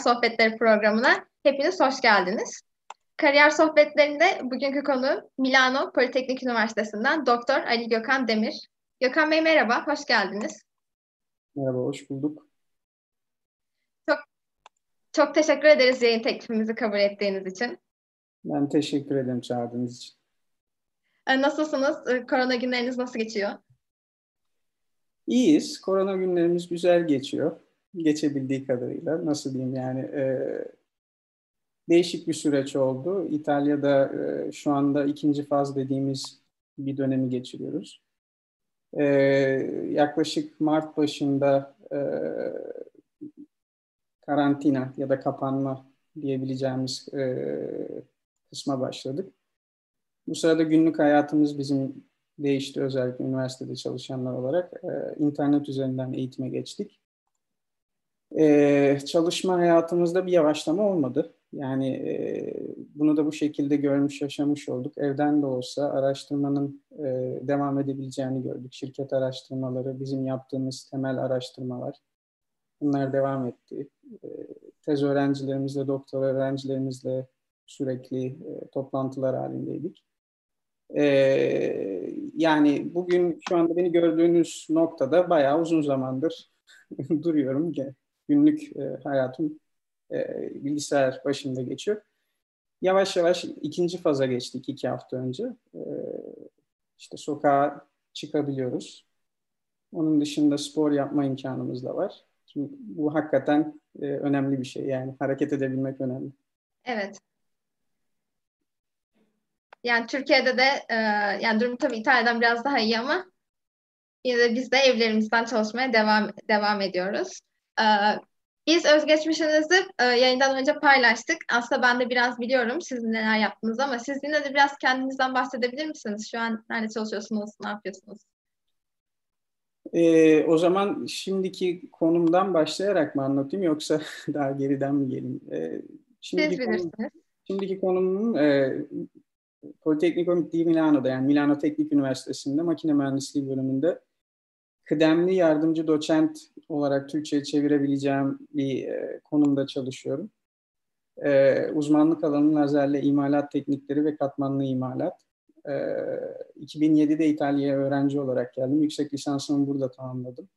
Sohbetleri programına hepiniz hoş geldiniz. Kariyer sohbetlerinde bugünkü konu Milano Politeknik Üniversitesi'nden Doktor Ali Gökhan Demir. Gökhan Bey merhaba, hoş geldiniz. Merhaba, hoş bulduk. Çok çok teşekkür ederiz yayın teklifimizi kabul ettiğiniz için. Ben teşekkür ederim çağırdığınız için. Ee, nasılsınız? Ee, korona günleriniz nasıl geçiyor? İyiyiz. Korona günlerimiz güzel geçiyor. Geçebildiği kadarıyla. Nasıl diyeyim yani e, değişik bir süreç oldu. İtalya'da e, şu anda ikinci faz dediğimiz bir dönemi geçiriyoruz. E, yaklaşık Mart başında e, karantina ya da kapanma diyebileceğimiz e, kısma başladık. Bu sırada günlük hayatımız bizim değişti özellikle üniversitede çalışanlar olarak. E, internet üzerinden eğitime geçtik. E, çalışma hayatımızda bir yavaşlama olmadı. Yani e, bunu da bu şekilde görmüş, yaşamış olduk. Evden de olsa araştırmanın e, devam edebileceğini gördük. Şirket araştırmaları, bizim yaptığımız temel araştırmalar bunlar devam etti. E, tez öğrencilerimizle, doktor öğrencilerimizle sürekli e, toplantılar halindeydik. E, yani bugün şu anda beni gördüğünüz noktada bayağı uzun zamandır duruyorum. Günlük e, hayatım e, bilgisayar başında geçiyor. Yavaş yavaş ikinci faza geçtik iki hafta önce. E, işte sokağa çıkabiliyoruz. Onun dışında spor yapma imkanımız da var. Şimdi bu hakikaten e, önemli bir şey. Yani hareket edebilmek önemli. Evet. Yani Türkiye'de de e, yani durum tabii İtalya'dan biraz daha iyi ama yine de biz de evlerimizden çalışmaya devam devam ediyoruz. E, biz özgeçmişinizi e, yayından önce paylaştık. Aslında ben de biraz biliyorum sizin neler yaptınız ama siz yine de biraz kendinizden bahsedebilir misiniz? Şu an nerede çalışıyorsunuz, ne yapıyorsunuz? Ee, o zaman şimdiki konumdan başlayarak mı anlatayım yoksa daha geriden mi gelin? Ee, şimdiki Siz bilirsiniz. Konum, şimdiki konumum e, Politecnico di Milano'da yani Milano Teknik Üniversitesi'nde makine mühendisliği bölümünde kıdemli yardımcı doçent olarak Türkçe'ye çevirebileceğim bir e, konumda çalışıyorum. E, uzmanlık alanı lazerle imalat teknikleri ve katmanlı imalat. E, 2007'de İtalya'ya öğrenci olarak geldim. Yüksek lisansımı burada tamamladım.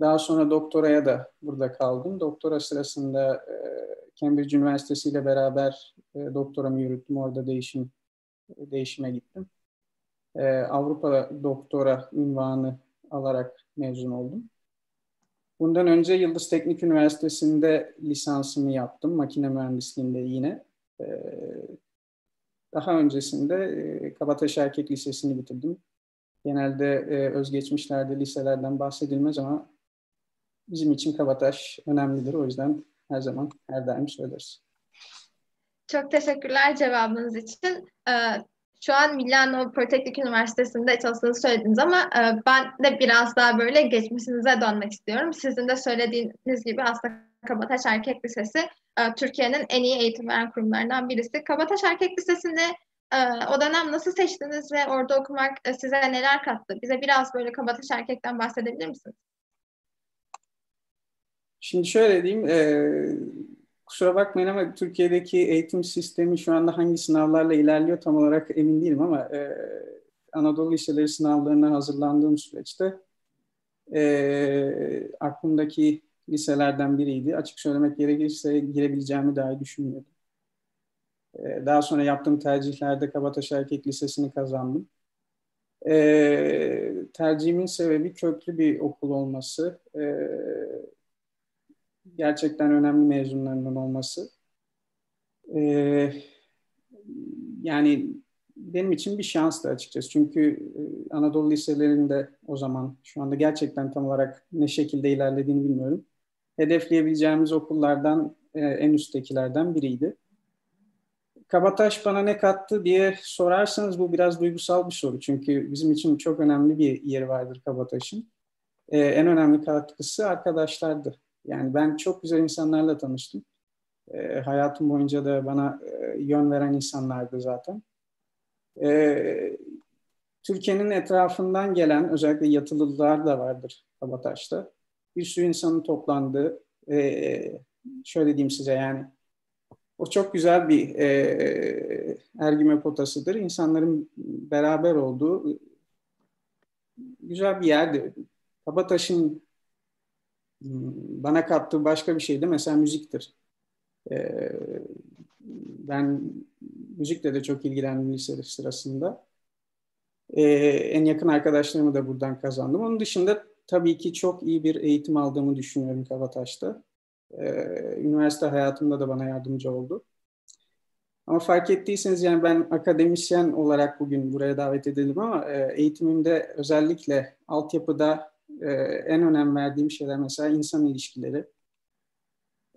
Daha sonra doktoraya da burada kaldım. Doktora sırasında e, Cambridge Üniversitesi ile beraber e, doktoramı yürüttüm. Orada değişim değişime gittim. E, Avrupa doktora ünvanı alarak mezun oldum. Bundan önce Yıldız Teknik Üniversitesi'nde lisansımı yaptım. Makine mühendisliğinde yine. E, daha öncesinde e, Kabataş Erkek Lisesi'ni bitirdim. Genelde e, özgeçmişlerde liselerden bahsedilmez ama bizim için Kabataş önemlidir. O yüzden her zaman her daim söyleriz. Çok teşekkürler cevabınız için. Şu an Milano Politeknik Üniversitesi'nde çalıştığınızı söylediniz ama e, ben de biraz daha böyle geçmişinize dönmek istiyorum. Sizin de söylediğiniz gibi aslında Kabataş Erkek Lisesi e, Türkiye'nin en iyi eğitim veren kurumlarından birisi. Kabataş Erkek Lisesi'ni e, o dönem nasıl seçtiniz ve orada okumak size neler kattı? Bize biraz böyle Kabataş Erkek'ten bahsedebilir misiniz? Şimdi şöyle diyeyim, e, kusura bakmayın ama Türkiye'deki eğitim sistemi şu anda hangi sınavlarla ilerliyor tam olarak emin değilim ama e, Anadolu Liseleri sınavlarına hazırlandığım süreçte e, aklımdaki liselerden biriydi. Açık söylemek gerekirse girebileceğimi dahi düşünmüyordum. E, daha sonra yaptığım tercihlerde Kabataş Erkek Lisesi'ni kazandım. E, tercihimin sebebi köklü bir okul olması. E, gerçekten önemli mezunlarının olması. Ee, yani benim için bir şanstı açıkçası. Çünkü e, Anadolu liselerinde o zaman şu anda gerçekten tam olarak ne şekilde ilerlediğini bilmiyorum. Hedefleyebileceğimiz okullardan e, en üsttekilerden biriydi. Kabataş bana ne kattı diye sorarsanız bu biraz duygusal bir soru. Çünkü bizim için çok önemli bir yeri vardır Kabataş'ın. Ee, en önemli katkısı arkadaşlardı. Yani ben çok güzel insanlarla tanıştım. E, hayatım boyunca da bana e, yön veren insanlardı zaten. E, Türkiye'nin etrafından gelen özellikle yatılılar da vardır Kabataş'ta. Bir sürü insanın toplandığı, e, şöyle diyeyim size yani o çok güzel bir e, ergüme potasıdır. İnsanların beraber olduğu güzel bir yerdi. Kabataş'ın bana kattığı başka bir şey de mesela müziktir. E, ben müzikle de çok ilgilendim lise sırasında. E, en yakın arkadaşlarımı da buradan kazandım. Onun dışında tabii ki çok iyi bir eğitim aldığımı düşünüyorum Kabataş'ta. Ee, üniversite hayatımda da bana yardımcı oldu. Ama fark ettiyseniz yani ben akademisyen olarak bugün buraya davet edildim ama e, eğitimimde özellikle altyapıda e, en önem verdiğim şeyler mesela insan ilişkileri.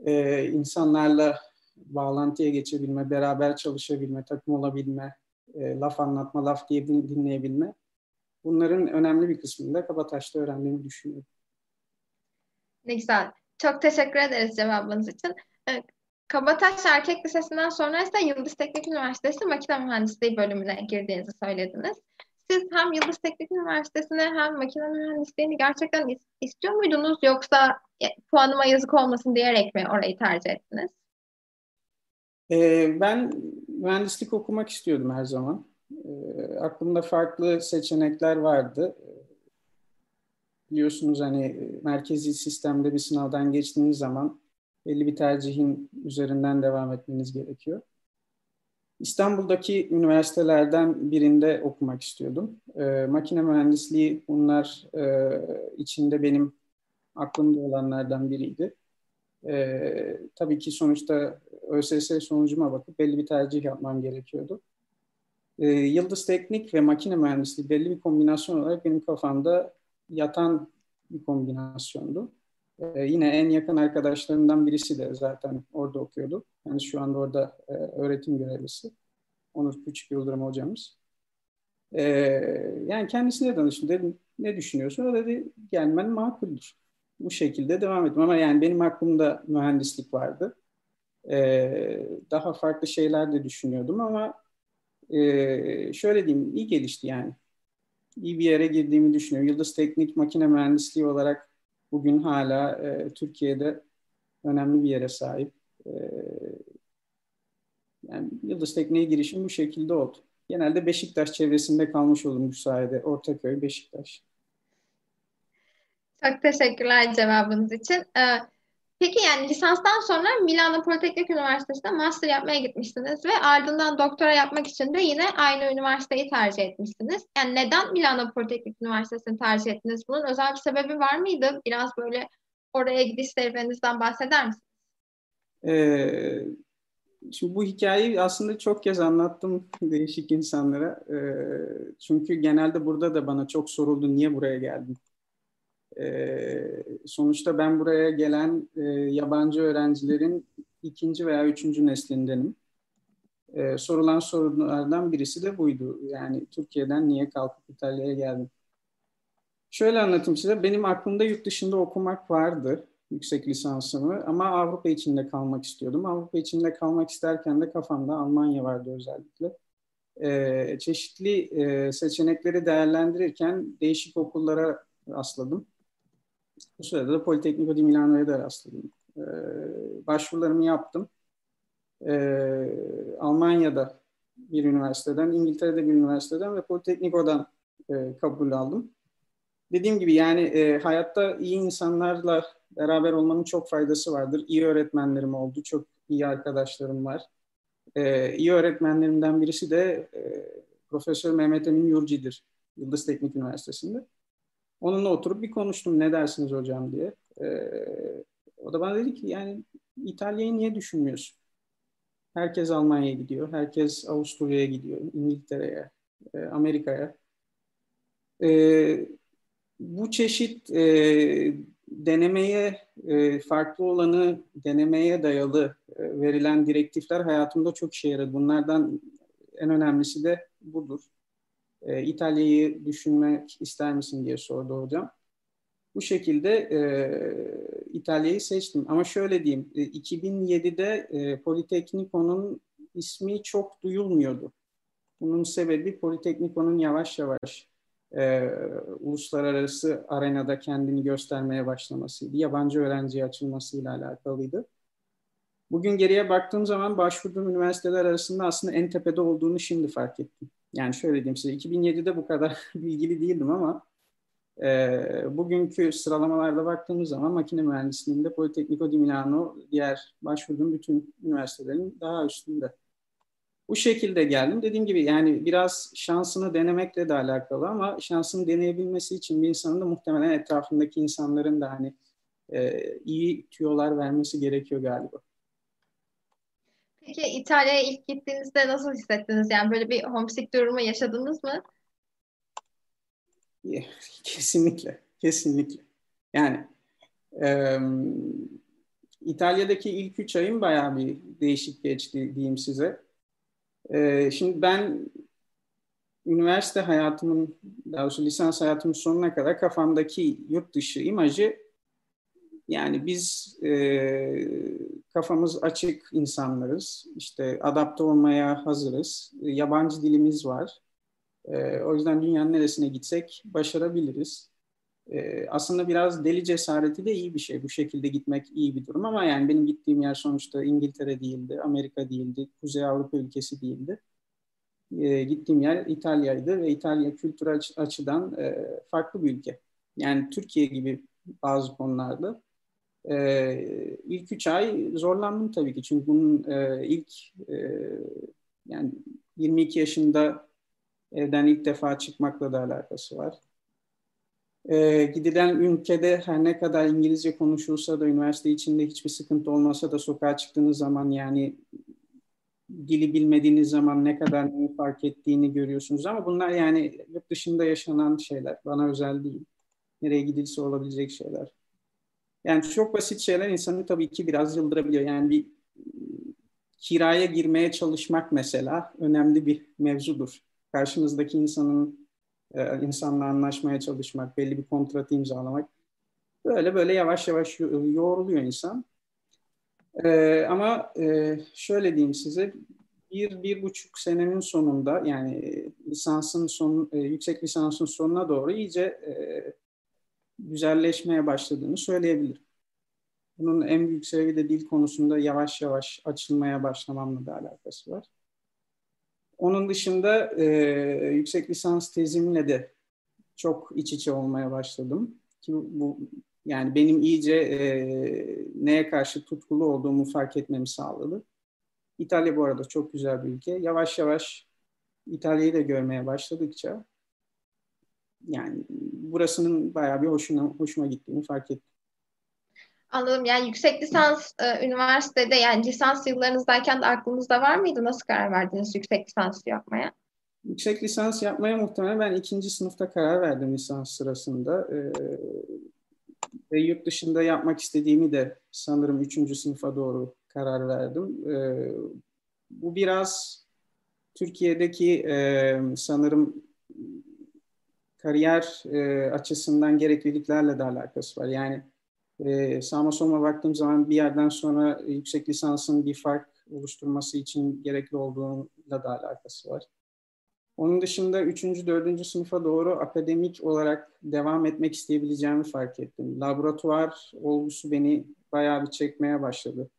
E, insanlarla bağlantıya geçebilme, beraber çalışabilme, takım olabilme, e, laf anlatma, laf diye dinleyebilme. Bunların önemli bir kısmını da Kabataş'ta öğrendiğimi düşünüyorum. Ne güzel. Çok teşekkür ederiz cevabınız için. Evet. Kabataş Erkek Lisesi'nden sonra ise Yıldız Teknik Üniversitesi Makine Mühendisliği bölümüne girdiğinizi söylediniz. Siz hem Yıldız Teknik Üniversitesi'ne hem makine mühendisliğini gerçekten istiyor muydunuz yoksa puanıma yazık olmasın diyerek mi orayı tercih ettiniz? Ee, ben mühendislik okumak istiyordum her zaman. Ee, aklımda farklı seçenekler vardı biliyorsunuz hani e, merkezi sistemde bir sınavdan geçtiğiniz zaman belli bir tercihin üzerinden devam etmeniz gerekiyor. İstanbul'daki üniversitelerden birinde okumak istiyordum. E, makine mühendisliği bunlar e, içinde benim aklımda olanlardan biriydi. E, tabii ki sonuçta ÖSS sonucuma bakıp belli bir tercih yapmam gerekiyordu. E, Yıldız Teknik ve makine mühendisliği belli bir kombinasyon olarak benim kafamda yatan bir kombinasyondu. Ee, yine en yakın arkadaşlarımdan birisi de zaten orada okuyordu. Yani şu anda orada e, öğretim görevlisi. Onur Küçük Yıldırım hocamız. Ee, yani kendisine danıştım. Dedim ne düşünüyorsun? O dedi gelmen makuldür. Bu şekilde devam ettim. Ama yani benim aklımda mühendislik vardı. Ee, daha farklı şeyler de düşünüyordum ama e, şöyle diyeyim iyi gelişti yani iyi bir yere girdiğimi düşünüyorum. Yıldız Teknik Makine Mühendisliği olarak bugün hala e, Türkiye'de önemli bir yere sahip. E, yani Yıldız Tekniğe girişim bu şekilde oldu. Genelde Beşiktaş çevresinde kalmış oldum bu sayede. Ortaköy, Beşiktaş. Çok teşekkürler cevabınız için. Ee, Peki yani lisanstan sonra Milano Politeknik Üniversitesi'nde master yapmaya gitmişsiniz ve ardından doktora yapmak için de yine aynı üniversiteyi tercih etmişsiniz. Yani neden Milano Politeknik Üniversitesi'ni tercih ettiniz? Bunun özel bir sebebi var mıydı? Biraz böyle oraya gidiş serüveninizden bahseder misiniz? Ee, şimdi bu hikayeyi aslında çok kez anlattım değişik insanlara. Ee, çünkü genelde burada da bana çok soruldu niye buraya geldim e, sonuçta ben buraya gelen yabancı öğrencilerin ikinci veya üçüncü neslindenim. Sorulan sorulardan birisi de buydu. Yani Türkiye'den niye kalkıp İtalya'ya geldim? Şöyle anlatayım size. Benim aklımda yurt dışında okumak vardı yüksek lisansımı ama Avrupa içinde kalmak istiyordum. Avrupa içinde kalmak isterken de kafamda Almanya vardı özellikle. Ee, çeşitli e, seçenekleri değerlendirirken değişik okullara rastladım. Bu sırada da Politeknik di Milano'ya da rastladım. Ee, başvurularımı yaptım. Ee, Almanya'da bir üniversiteden, İngiltere'de bir üniversiteden ve Politekniko'dan e, kabul aldım. Dediğim gibi yani e, hayatta iyi insanlarla beraber olmanın çok faydası vardır. İyi öğretmenlerim oldu, çok iyi arkadaşlarım var. E, iyi öğretmenlerimden birisi de e, Profesör Mehmet Emin Yurci'dir, Yıldız Teknik Üniversitesi'nde. Onunla oturup bir konuştum ne dersiniz hocam diye. Ee, o da bana dedi ki yani İtalya'yı niye düşünmüyorsun? Herkes Almanya'ya gidiyor, herkes Avusturya'ya gidiyor, İngiltere'ye, e, Amerika'ya. E, bu çeşit e, denemeye, e, farklı olanı denemeye dayalı e, verilen direktifler hayatımda çok işe yaradı. Bunlardan en önemlisi de budur e, İtalya'yı düşünmek ister misin diye sordu hocam. Bu şekilde e, İtalya'yı seçtim. Ama şöyle diyeyim, e, 2007'de e, Politekniko'nun ismi çok duyulmuyordu. Bunun sebebi Politekniko'nun yavaş yavaş e, uluslararası arenada kendini göstermeye başlamasıydı. Yabancı öğrenciye açılmasıyla alakalıydı. Bugün geriye baktığım zaman başvurduğum üniversiteler arasında aslında en tepede olduğunu şimdi fark ettim. Yani şöyle diyeyim size 2007'de bu kadar bilgili değildim ama e, bugünkü sıralamalarda baktığımız zaman makine mühendisliğinde Politecnico di Milano diğer başvurduğum bütün üniversitelerin daha üstünde. Bu şekilde geldim. Dediğim gibi yani biraz şansını denemekle de alakalı ama şansını deneyebilmesi için bir insanın da muhtemelen etrafındaki insanların da hani e, iyi tüyolar vermesi gerekiyor galiba. Peki İtalya'ya ilk gittiğinizde nasıl hissettiniz? Yani böyle bir homesick durumu yaşadınız mı? Kesinlikle, kesinlikle. Yani e, İtalya'daki ilk üç ayım bayağı bir değişik geçti diyeyim size. E, şimdi ben üniversite hayatımın, daha doğrusu lisans hayatımın sonuna kadar kafamdaki yurt dışı imajı yani biz e, kafamız açık insanlarız. İşte adapte olmaya hazırız. E, yabancı dilimiz var. E, o yüzden dünyanın neresine gitsek başarabiliriz. E, aslında biraz deli cesareti de iyi bir şey. Bu şekilde gitmek iyi bir durum ama yani benim gittiğim yer sonuçta İngiltere değildi, Amerika değildi, Kuzey Avrupa ülkesi değildi. E, gittiğim yer İtalya'ydı ve İtalya kültür açıdan e, farklı bir ülke. Yani Türkiye gibi bazı konularda e, ilk üç ay zorlandım tabii ki. Çünkü bunun e, ilk e, yani 22 yaşında evden ilk defa çıkmakla da alakası var. E, gidilen ülkede her ne kadar İngilizce konuşulsa da üniversite içinde hiçbir sıkıntı olmasa da sokağa çıktığınız zaman yani dili bilmediğiniz zaman ne kadar neyi fark ettiğini görüyorsunuz ama bunlar yani yurt dışında yaşanan şeyler. Bana özel değil. Nereye gidilse olabilecek şeyler. Yani çok basit şeyler insanı tabii ki biraz yıldırabiliyor. Yani bir kiraya girmeye çalışmak mesela önemli bir mevzudur. Karşınızdaki insanın e, insanla anlaşmaya çalışmak, belli bir kontratı imzalamak. Böyle böyle yavaş yavaş yoğruluyor insan. E, ama e, şöyle diyeyim size, bir, bir buçuk senenin sonunda yani lisansın son, yüksek lisansın sonuna doğru iyice e, güzelleşmeye başladığını söyleyebilirim. Bunun en büyük sebebi de dil konusunda yavaş yavaş açılmaya başlamamla da alakası var. Onun dışında e, yüksek lisans tezimle de çok iç içe olmaya başladım. Ki bu yani benim iyice e, neye karşı tutkulu olduğumu fark etmemi sağladı. İtalya bu arada çok güzel bir ülke. Yavaş yavaş İtalya'yı da görmeye başladıkça yani burasının bayağı bir hoşuna, hoşuma gittiğini fark ettim. Anladım. Yani yüksek lisans e, üniversitede yani lisans yıllarınızdayken de aklınızda var mıydı? Nasıl karar verdiniz yüksek lisans yapmaya? Yüksek lisans yapmaya muhtemelen ben ikinci sınıfta karar verdim lisans sırasında. Ee, ve yurt dışında yapmak istediğimi de sanırım üçüncü sınıfa doğru karar verdim. Ee, bu biraz Türkiye'deki e, sanırım kariyer e, açısından gerekliliklerle de alakası var. Yani e, sağma soluma baktığım zaman bir yerden sonra yüksek lisansın bir fark oluşturması için gerekli olduğuyla da alakası var. Onun dışında 3. 4. sınıfa doğru akademik olarak devam etmek isteyebileceğimi fark ettim. Laboratuvar olgusu beni bayağı bir çekmeye başladı.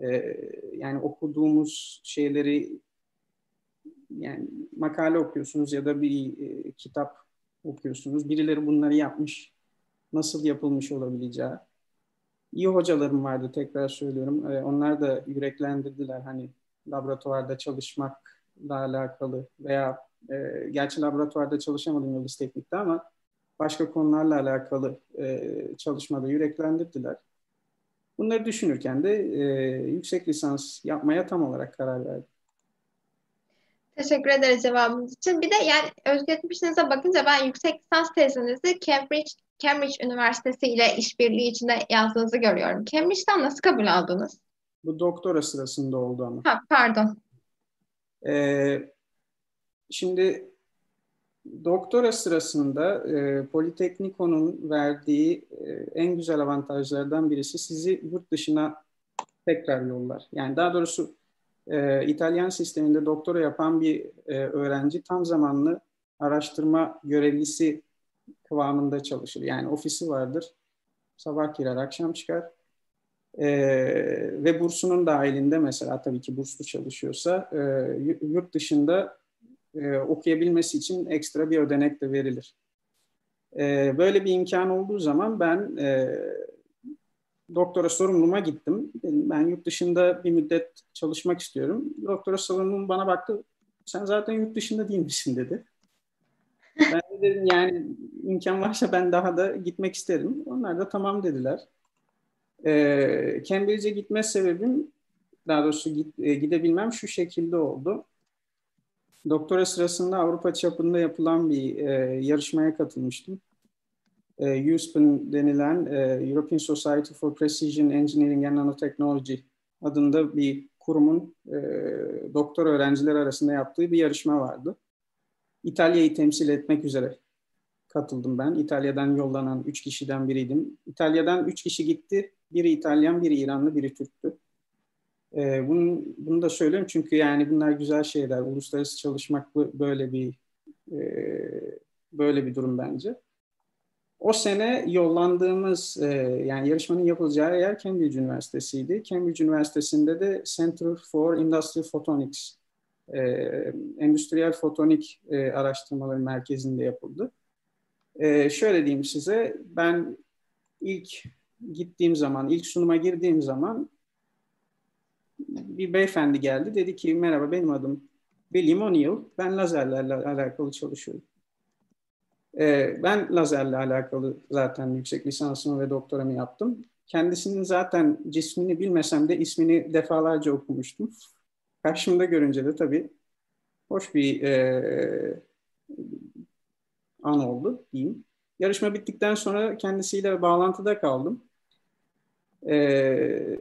Ee, yani okuduğumuz şeyleri yani makale okuyorsunuz ya da bir e, kitap okuyorsunuz. Birileri bunları yapmış. Nasıl yapılmış olabileceği. İyi hocalarım vardı tekrar söylüyorum. Ee, onlar da yüreklendirdiler hani laboratuvarda çalışmakla alakalı veya e, gerçi laboratuvarda çalışamadım Yıldız Teknik'te ama başka konularla alakalı e, çalışmada yüreklendirdiler. Bunları düşünürken de e, yüksek lisans yapmaya tam olarak karar verdim. Teşekkür ederiz cevabınız için. Bir de yani özgeçmişinize bakınca ben yüksek lisans tezinizi Cambridge Cambridge Üniversitesi ile işbirliği içinde yazdığınızı görüyorum. Cambridge'den nasıl kabul aldınız? Bu doktora sırasında oldu ama. Ha, pardon. Ee, şimdi doktora sırasında e, Politekniko'nun verdiği e, en güzel avantajlardan birisi sizi yurt dışına tekrar yollar. Yani daha doğrusu e, İtalyan sisteminde doktora yapan bir e, öğrenci tam zamanlı araştırma görevlisi kıvamında çalışır. Yani ofisi vardır. Sabah girer, akşam çıkar. E, ve bursunun dahilinde mesela tabii ki burslu çalışıyorsa e, yurt dışında e, okuyabilmesi için ekstra bir ödenek de verilir. E, böyle bir imkan olduğu zaman ben e, doktora sorumluluğuma gittim. Ben yurt dışında bir müddet çalışmak istiyorum. Doktora sorumluluğum bana baktı. Sen zaten yurt dışında değil misin dedi. Ben de dedim yani imkan varsa ben daha da gitmek isterim. Onlar da tamam dediler. Ee, Cambridge'e gitme sebebim daha doğrusu git, e, gidebilmem şu şekilde oldu. Doktora sırasında Avrupa çapında yapılan bir e, yarışmaya katılmıştım. E, USPEN denilen e, European Society for Precision Engineering and Nanotechnology adında bir kurumun e, doktor öğrenciler arasında yaptığı bir yarışma vardı. İtalya'yı temsil etmek üzere katıldım ben. İtalya'dan yollanan üç kişiden biriydim. İtalya'dan üç kişi gitti. Biri İtalyan, biri İranlı, biri Türktü. Ee, bunu, bunu da söylüyorum çünkü yani bunlar güzel şeyler. Uluslararası çalışmak böyle bir e, böyle bir durum bence. O sene yollandığımız e, yani yarışmanın yapılacağı yer Cambridge Üniversitesi'ydi. Cambridge Üniversitesi'nde de Center for Industrial Photonics, e, Endüstriyel Fotonik e, Araştırmaları Merkezi'nde yapıldı. E, şöyle diyeyim size, ben ilk gittiğim zaman, ilk sunuma girdiğim zaman bir beyefendi geldi. Dedi ki merhaba benim adım William O'Neill. Ben lazerlerle alakalı çalışıyorum. Ee, ben lazerle alakalı zaten yüksek lisansımı ve doktoramı yaptım. Kendisinin zaten cismini bilmesem de ismini defalarca okumuştum. Karşımda görünce de tabii hoş bir e, an oldu diyeyim. Yarışma bittikten sonra kendisiyle bağlantıda kaldım. E,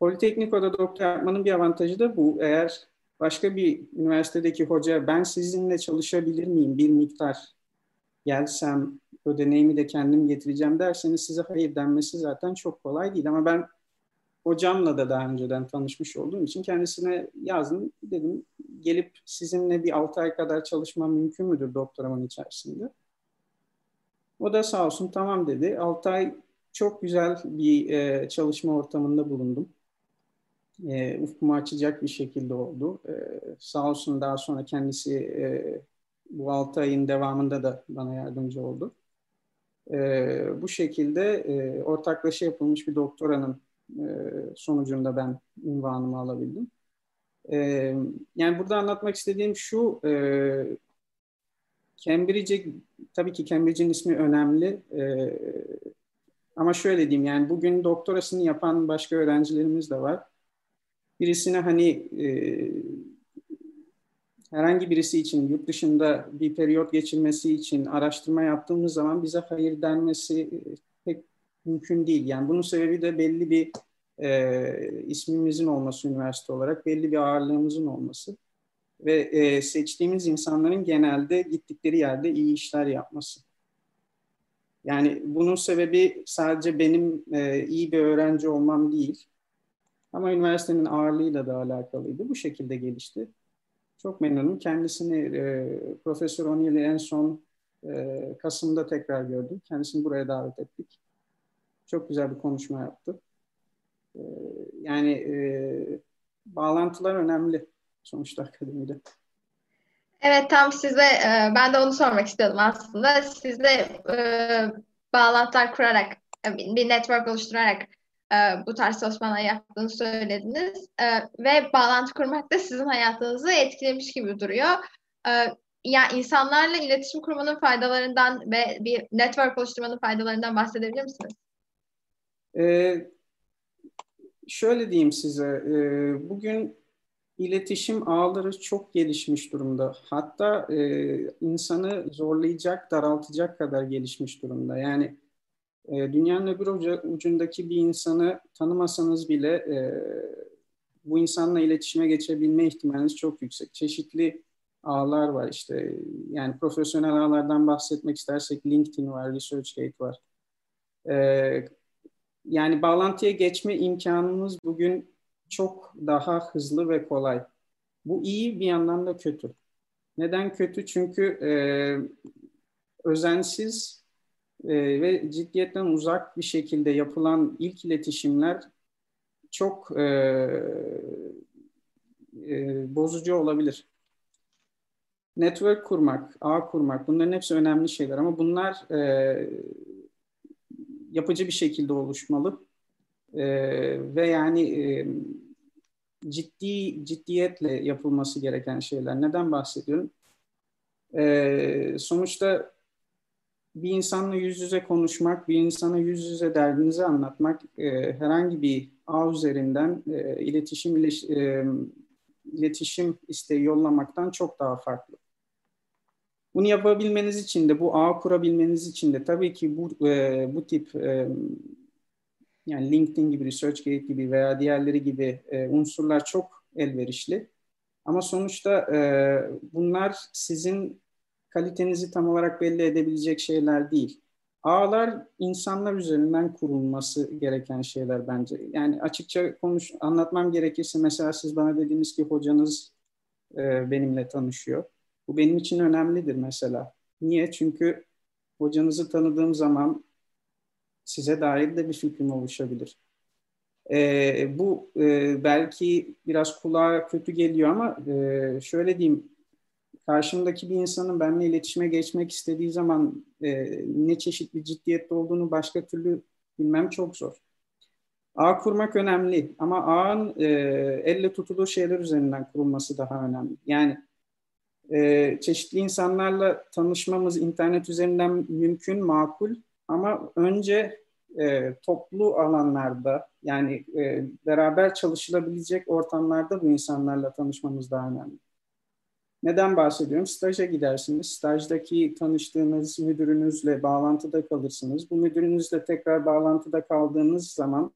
Politekniko'da doktor yapmanın bir avantajı da bu. Eğer başka bir üniversitedeki hoca ben sizinle çalışabilir miyim bir miktar gelsem ödeneğimi de kendim getireceğim derseniz size hayır denmesi zaten çok kolay değil. Ama ben hocamla da daha önceden tanışmış olduğum için kendisine yazdım. Dedim gelip sizinle bir 6 ay kadar çalışmam mümkün müdür doktoramın içerisinde? O da sağ olsun tamam dedi. 6 ay çok güzel bir e, çalışma ortamında bulundum. E, ufkumu açacak bir şekilde oldu. E, sağ olsun daha sonra kendisi e, bu 6 ayın devamında da bana yardımcı oldu. E, bu şekilde e, ortaklaşa yapılmış bir doktoranın e, sonucunda ben ünvanımı alabildim. E, yani burada anlatmak istediğim şu, e, Cambridge'e, tabii ki Cambridge'in ismi önemli. E, ama şöyle diyeyim yani bugün doktorasını yapan başka öğrencilerimiz de var. Birisine hani e, herhangi birisi için yurt dışında bir periyot geçirmesi için araştırma yaptığımız zaman bize hayır denmesi e, pek mümkün değil. Yani bunun sebebi de belli bir e, ismimizin olması üniversite olarak, belli bir ağırlığımızın olması ve e, seçtiğimiz insanların genelde gittikleri yerde iyi işler yapması. Yani bunun sebebi sadece benim e, iyi bir öğrenci olmam değil. Ama üniversitenin ağırlığıyla da alakalıydı. Bu şekilde gelişti. Çok memnunum. Kendisini e, Profesör O'Neill'i en son e, Kasım'da tekrar gördüm. Kendisini buraya davet ettik. Çok güzel bir konuşma yaptı. E, yani e, bağlantılar önemli sonuçta akademide. Evet tam size e, ben de onu sormak istiyordum aslında. Sizde e, bağlantılar kurarak bir network oluşturarak e, bu tarz çalışmalar yaptığını söylediniz. E, ve bağlantı kurmak da sizin hayatınızı etkilemiş gibi duruyor. E, yani insanlarla iletişim kurmanın faydalarından ve bir network oluşturmanın faydalarından bahsedebilir misiniz? Ee, şöyle diyeyim size, e, bugün iletişim ağları çok gelişmiş durumda. Hatta e, insanı zorlayacak, daraltacak kadar gelişmiş durumda. Yani e, dünyanın öbür ucundaki bir insanı tanımasanız bile e, bu insanla iletişime geçebilme ihtimaliniz çok yüksek. Çeşitli ağlar var işte. Yani profesyonel ağlardan bahsetmek istersek LinkedIn var, ResearchGate var. E, yani bağlantıya geçme imkanımız bugün çok daha hızlı ve kolay. Bu iyi bir yandan da kötü. Neden kötü? Çünkü e, özensiz e, ve ciddiyetten uzak bir şekilde yapılan ilk iletişimler çok e, e, bozucu olabilir. Network kurmak, ağ kurmak bunların hepsi önemli şeyler ama bunlar e, yapıcı bir şekilde oluşmalı. E, ve yani e, ciddi ciddiyetle yapılması gereken şeyler. Neden bahsediyorum? E, sonuçta bir insanla yüz yüze konuşmak, bir insana yüz yüze derdinizi anlatmak e, herhangi bir ağ üzerinden e, iletişim ileş, e, iletişim isteği yollamaktan çok daha farklı. Bunu yapabilmeniz için de, bu ağ kurabilmeniz için de tabii ki bu e, bu tip e, yani LinkedIn gibi, ResearchGate gibi veya diğerleri gibi e, unsurlar çok elverişli. Ama sonuçta e, bunlar sizin kalitenizi tam olarak belli edebilecek şeyler değil. Ağlar insanlar üzerinden kurulması gereken şeyler bence. Yani açıkça konuş anlatmam gerekirse mesela siz bana dediğiniz ki hocanız e, benimle tanışıyor. Bu benim için önemlidir mesela. Niye? Çünkü hocanızı tanıdığım zaman size dair de bir fikrim oluşabilir. E, bu e, belki biraz kulağa kötü geliyor ama e, şöyle diyeyim, karşımdaki bir insanın benimle iletişime geçmek istediği zaman e, ne çeşit bir ciddiyette olduğunu başka türlü bilmem çok zor. Ağ kurmak önemli ama ağın e, elle tutulur şeyler üzerinden kurulması daha önemli. Yani e, çeşitli insanlarla tanışmamız internet üzerinden mümkün, makul ama önce e, toplu alanlarda yani e, beraber çalışılabilecek ortamlarda bu insanlarla tanışmamız daha önemli. Neden bahsediyorum? Staja gidersiniz. Stajdaki tanıştığınız müdürünüzle bağlantıda kalırsınız. Bu müdürünüzle tekrar bağlantıda kaldığınız zaman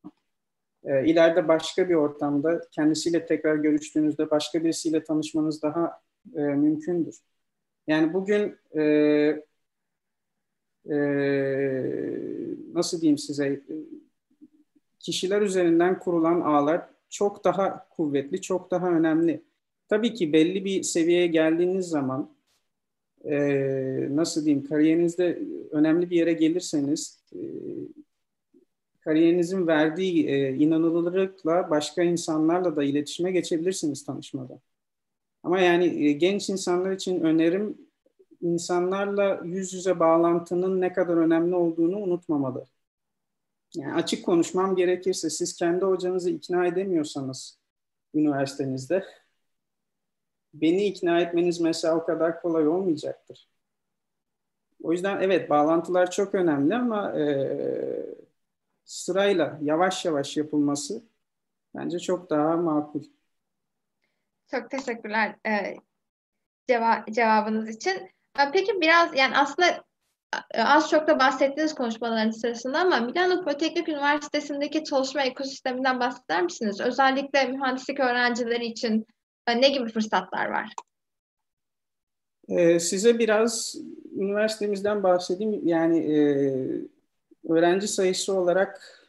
e, ileride başka bir ortamda kendisiyle tekrar görüştüğünüzde başka birisiyle tanışmanız daha e, mümkündür. Yani bugün e, e, nasıl diyeyim size kişiler üzerinden kurulan ağlar çok daha kuvvetli, çok daha önemli. Tabii ki belli bir seviyeye geldiğiniz zaman e, nasıl diyeyim kariyerinizde önemli bir yere gelirseniz e, kariyerinizin verdiği e, inanılırlıkla başka insanlarla da iletişime geçebilirsiniz tanışmada. Ama yani e, genç insanlar için önerim insanlarla yüz yüze bağlantının ne kadar önemli olduğunu unutmamalı. Yani açık konuşmam gerekirse siz kendi hocanızı ikna edemiyorsanız üniversitenizde beni ikna etmeniz mesela o kadar kolay olmayacaktır. O yüzden evet bağlantılar çok önemli ama e, sırayla yavaş yavaş yapılması bence çok daha makul. Çok teşekkürler e, ceva cevabınız için. E, peki biraz yani aslında e, az çok da bahsettiğiniz konuşmaların sırasında ama Milano Politeknik Üniversitesi'ndeki çalışma ekosisteminden bahseder misiniz? Özellikle mühendislik öğrencileri için ne gibi fırsatlar var? Ee, size biraz üniversitemizden bahsedeyim. Yani e, öğrenci sayısı olarak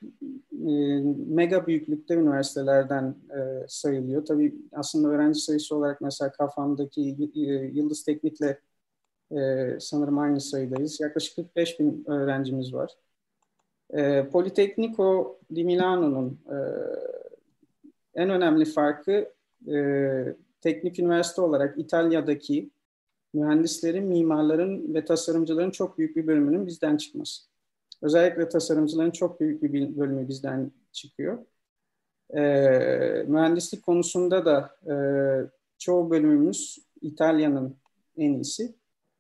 e, mega büyüklükte üniversitelerden e, sayılıyor. Tabii aslında öğrenci sayısı olarak mesela kafamdaki e, Yıldız Teknik'le e, sanırım aynı sayıdayız. Yaklaşık 45 bin öğrencimiz var. E, Politecnico di Milano'nun e, en önemli farkı e, teknik üniversite olarak İtalya'daki mühendislerin, mimarların ve tasarımcıların çok büyük bir bölümünün bizden çıkması. Özellikle tasarımcıların çok büyük bir bölümü bizden çıkıyor. E, mühendislik konusunda da e, çoğu bölümümüz İtalya'nın en iyisi.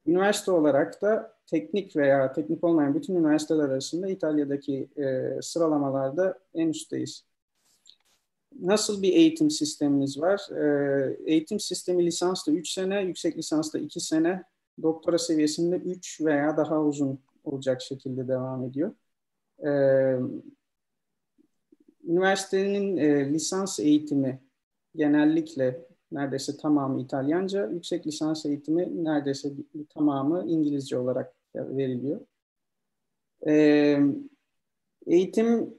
Üniversite olarak da teknik veya teknik olmayan bütün üniversiteler arasında İtalya'daki e, sıralamalarda en üstteyiz. Nasıl bir eğitim sistemimiz var? E, eğitim sistemi lisansta 3 sene, yüksek lisansta 2 sene, doktora seviyesinde 3 veya daha uzun olacak şekilde devam ediyor. E, üniversitenin e, lisans eğitimi genellikle neredeyse tamamı İtalyanca, yüksek lisans eğitimi neredeyse tamamı İngilizce olarak veriliyor. E, eğitim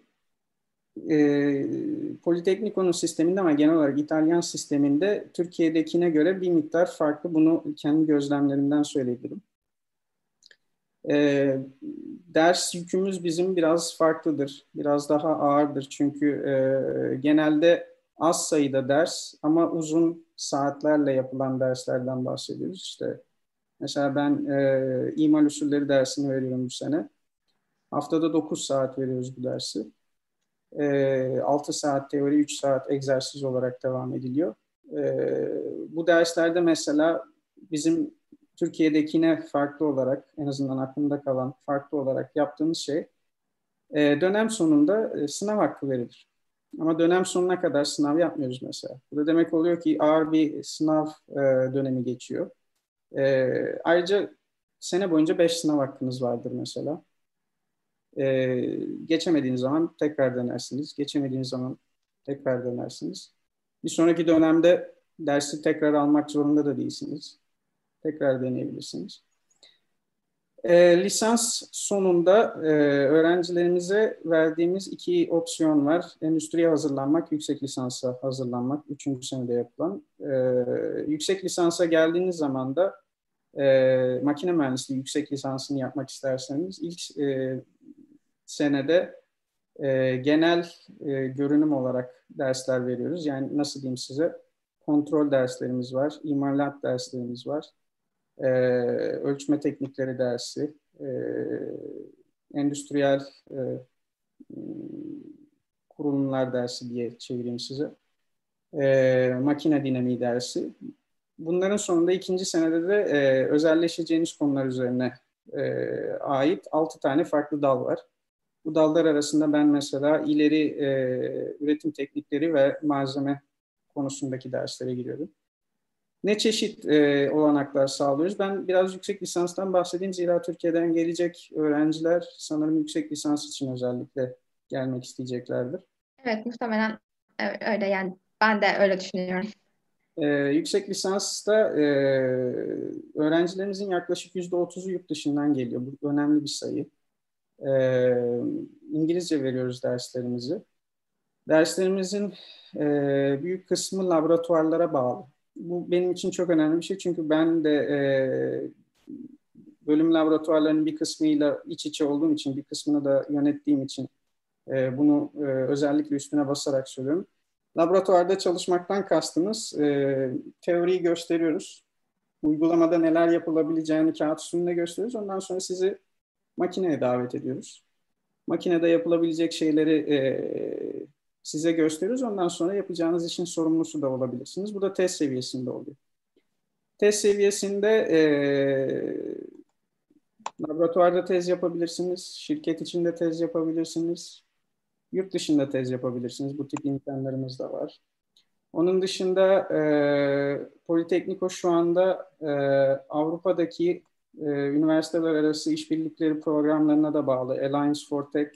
e, Politekniko'nun sisteminde ama genel olarak İtalyan sisteminde Türkiye'dekine göre bir miktar farklı. Bunu kendi gözlemlerimden söyleyebilirim. E, ders yükümüz bizim biraz farklıdır. Biraz daha ağırdır. Çünkü e, genelde az sayıda ders ama uzun saatlerle yapılan derslerden bahsediyoruz. İşte mesela ben e, imal usulleri dersini veriyorum bu sene. Haftada 9 saat veriyoruz bu dersi. E, 6 saat teori, 3 saat egzersiz olarak devam ediliyor. E, bu derslerde mesela bizim Türkiye'dekine farklı olarak, en azından aklımda kalan farklı olarak yaptığımız şey, e, dönem sonunda e, sınav hakkı verilir. Ama dönem sonuna kadar sınav yapmıyoruz mesela. Bu da demek oluyor ki ağır bir sınav e, dönemi geçiyor. E, ayrıca sene boyunca beş sınav hakkınız vardır mesela. E, geçemediğiniz zaman tekrar denersiniz. Geçemediğiniz zaman tekrar denersiniz. Bir sonraki dönemde dersi tekrar almak zorunda da değilsiniz. Tekrar deneyebilirsiniz. E, lisans sonunda e, öğrencilerimize verdiğimiz iki opsiyon var. Endüstriye hazırlanmak, yüksek lisansa hazırlanmak. Üçüncü senede yapılan. E, yüksek lisansa geldiğiniz zaman da e, makine mühendisliği yüksek lisansını yapmak isterseniz ilk e, senede e, genel e, görünüm olarak dersler veriyoruz. Yani nasıl diyeyim size? Kontrol derslerimiz var, imalat derslerimiz var, e, ölçme teknikleri dersi, e, endüstriyel e, kurulumlar dersi diye çevireyim size, e, makine dinamiği dersi. Bunların sonunda ikinci senede de e, özelleşeceğiniz konular üzerine e, ait altı tane farklı dal var. Bu dallar arasında ben mesela ileri e, üretim teknikleri ve malzeme konusundaki derslere giriyorum ne çeşit e, olanaklar sağlıyoruz? Ben biraz yüksek lisanstan bahsedeyim. Zira Türkiye'den gelecek öğrenciler sanırım yüksek lisans için özellikle gelmek isteyeceklerdir. Evet, muhtemelen öyle yani ben de öyle düşünüyorum. Ee, yüksek lisansta e, öğrencilerimizin yaklaşık yüzde otuzu yurt dışından geliyor. Bu önemli bir sayı. Ee, İngilizce veriyoruz derslerimizi. Derslerimizin e, büyük kısmı laboratuvarlara bağlı bu benim için çok önemli bir şey çünkü ben de e, bölüm laboratuvarlarının bir kısmıyla iç içe olduğum için, bir kısmını da yönettiğim için e, bunu e, özellikle üstüne basarak söylüyorum. Laboratuvarda çalışmaktan kastımız e, teoriyi gösteriyoruz. Uygulamada neler yapılabileceğini kağıt üstünde gösteriyoruz. Ondan sonra sizi makineye davet ediyoruz. Makinede yapılabilecek şeyleri e, size gösteriyoruz. Ondan sonra yapacağınız işin sorumlusu da olabilirsiniz. Bu da test seviyesinde oluyor. Test seviyesinde e, laboratuvarda tez yapabilirsiniz, şirket içinde tez yapabilirsiniz, yurt dışında tez yapabilirsiniz. Bu tip imkanlarımız da var. Onun dışında e, Politekniko şu anda e, Avrupa'daki e, üniversiteler arası işbirlikleri programlarına da bağlı. Alliance for Tech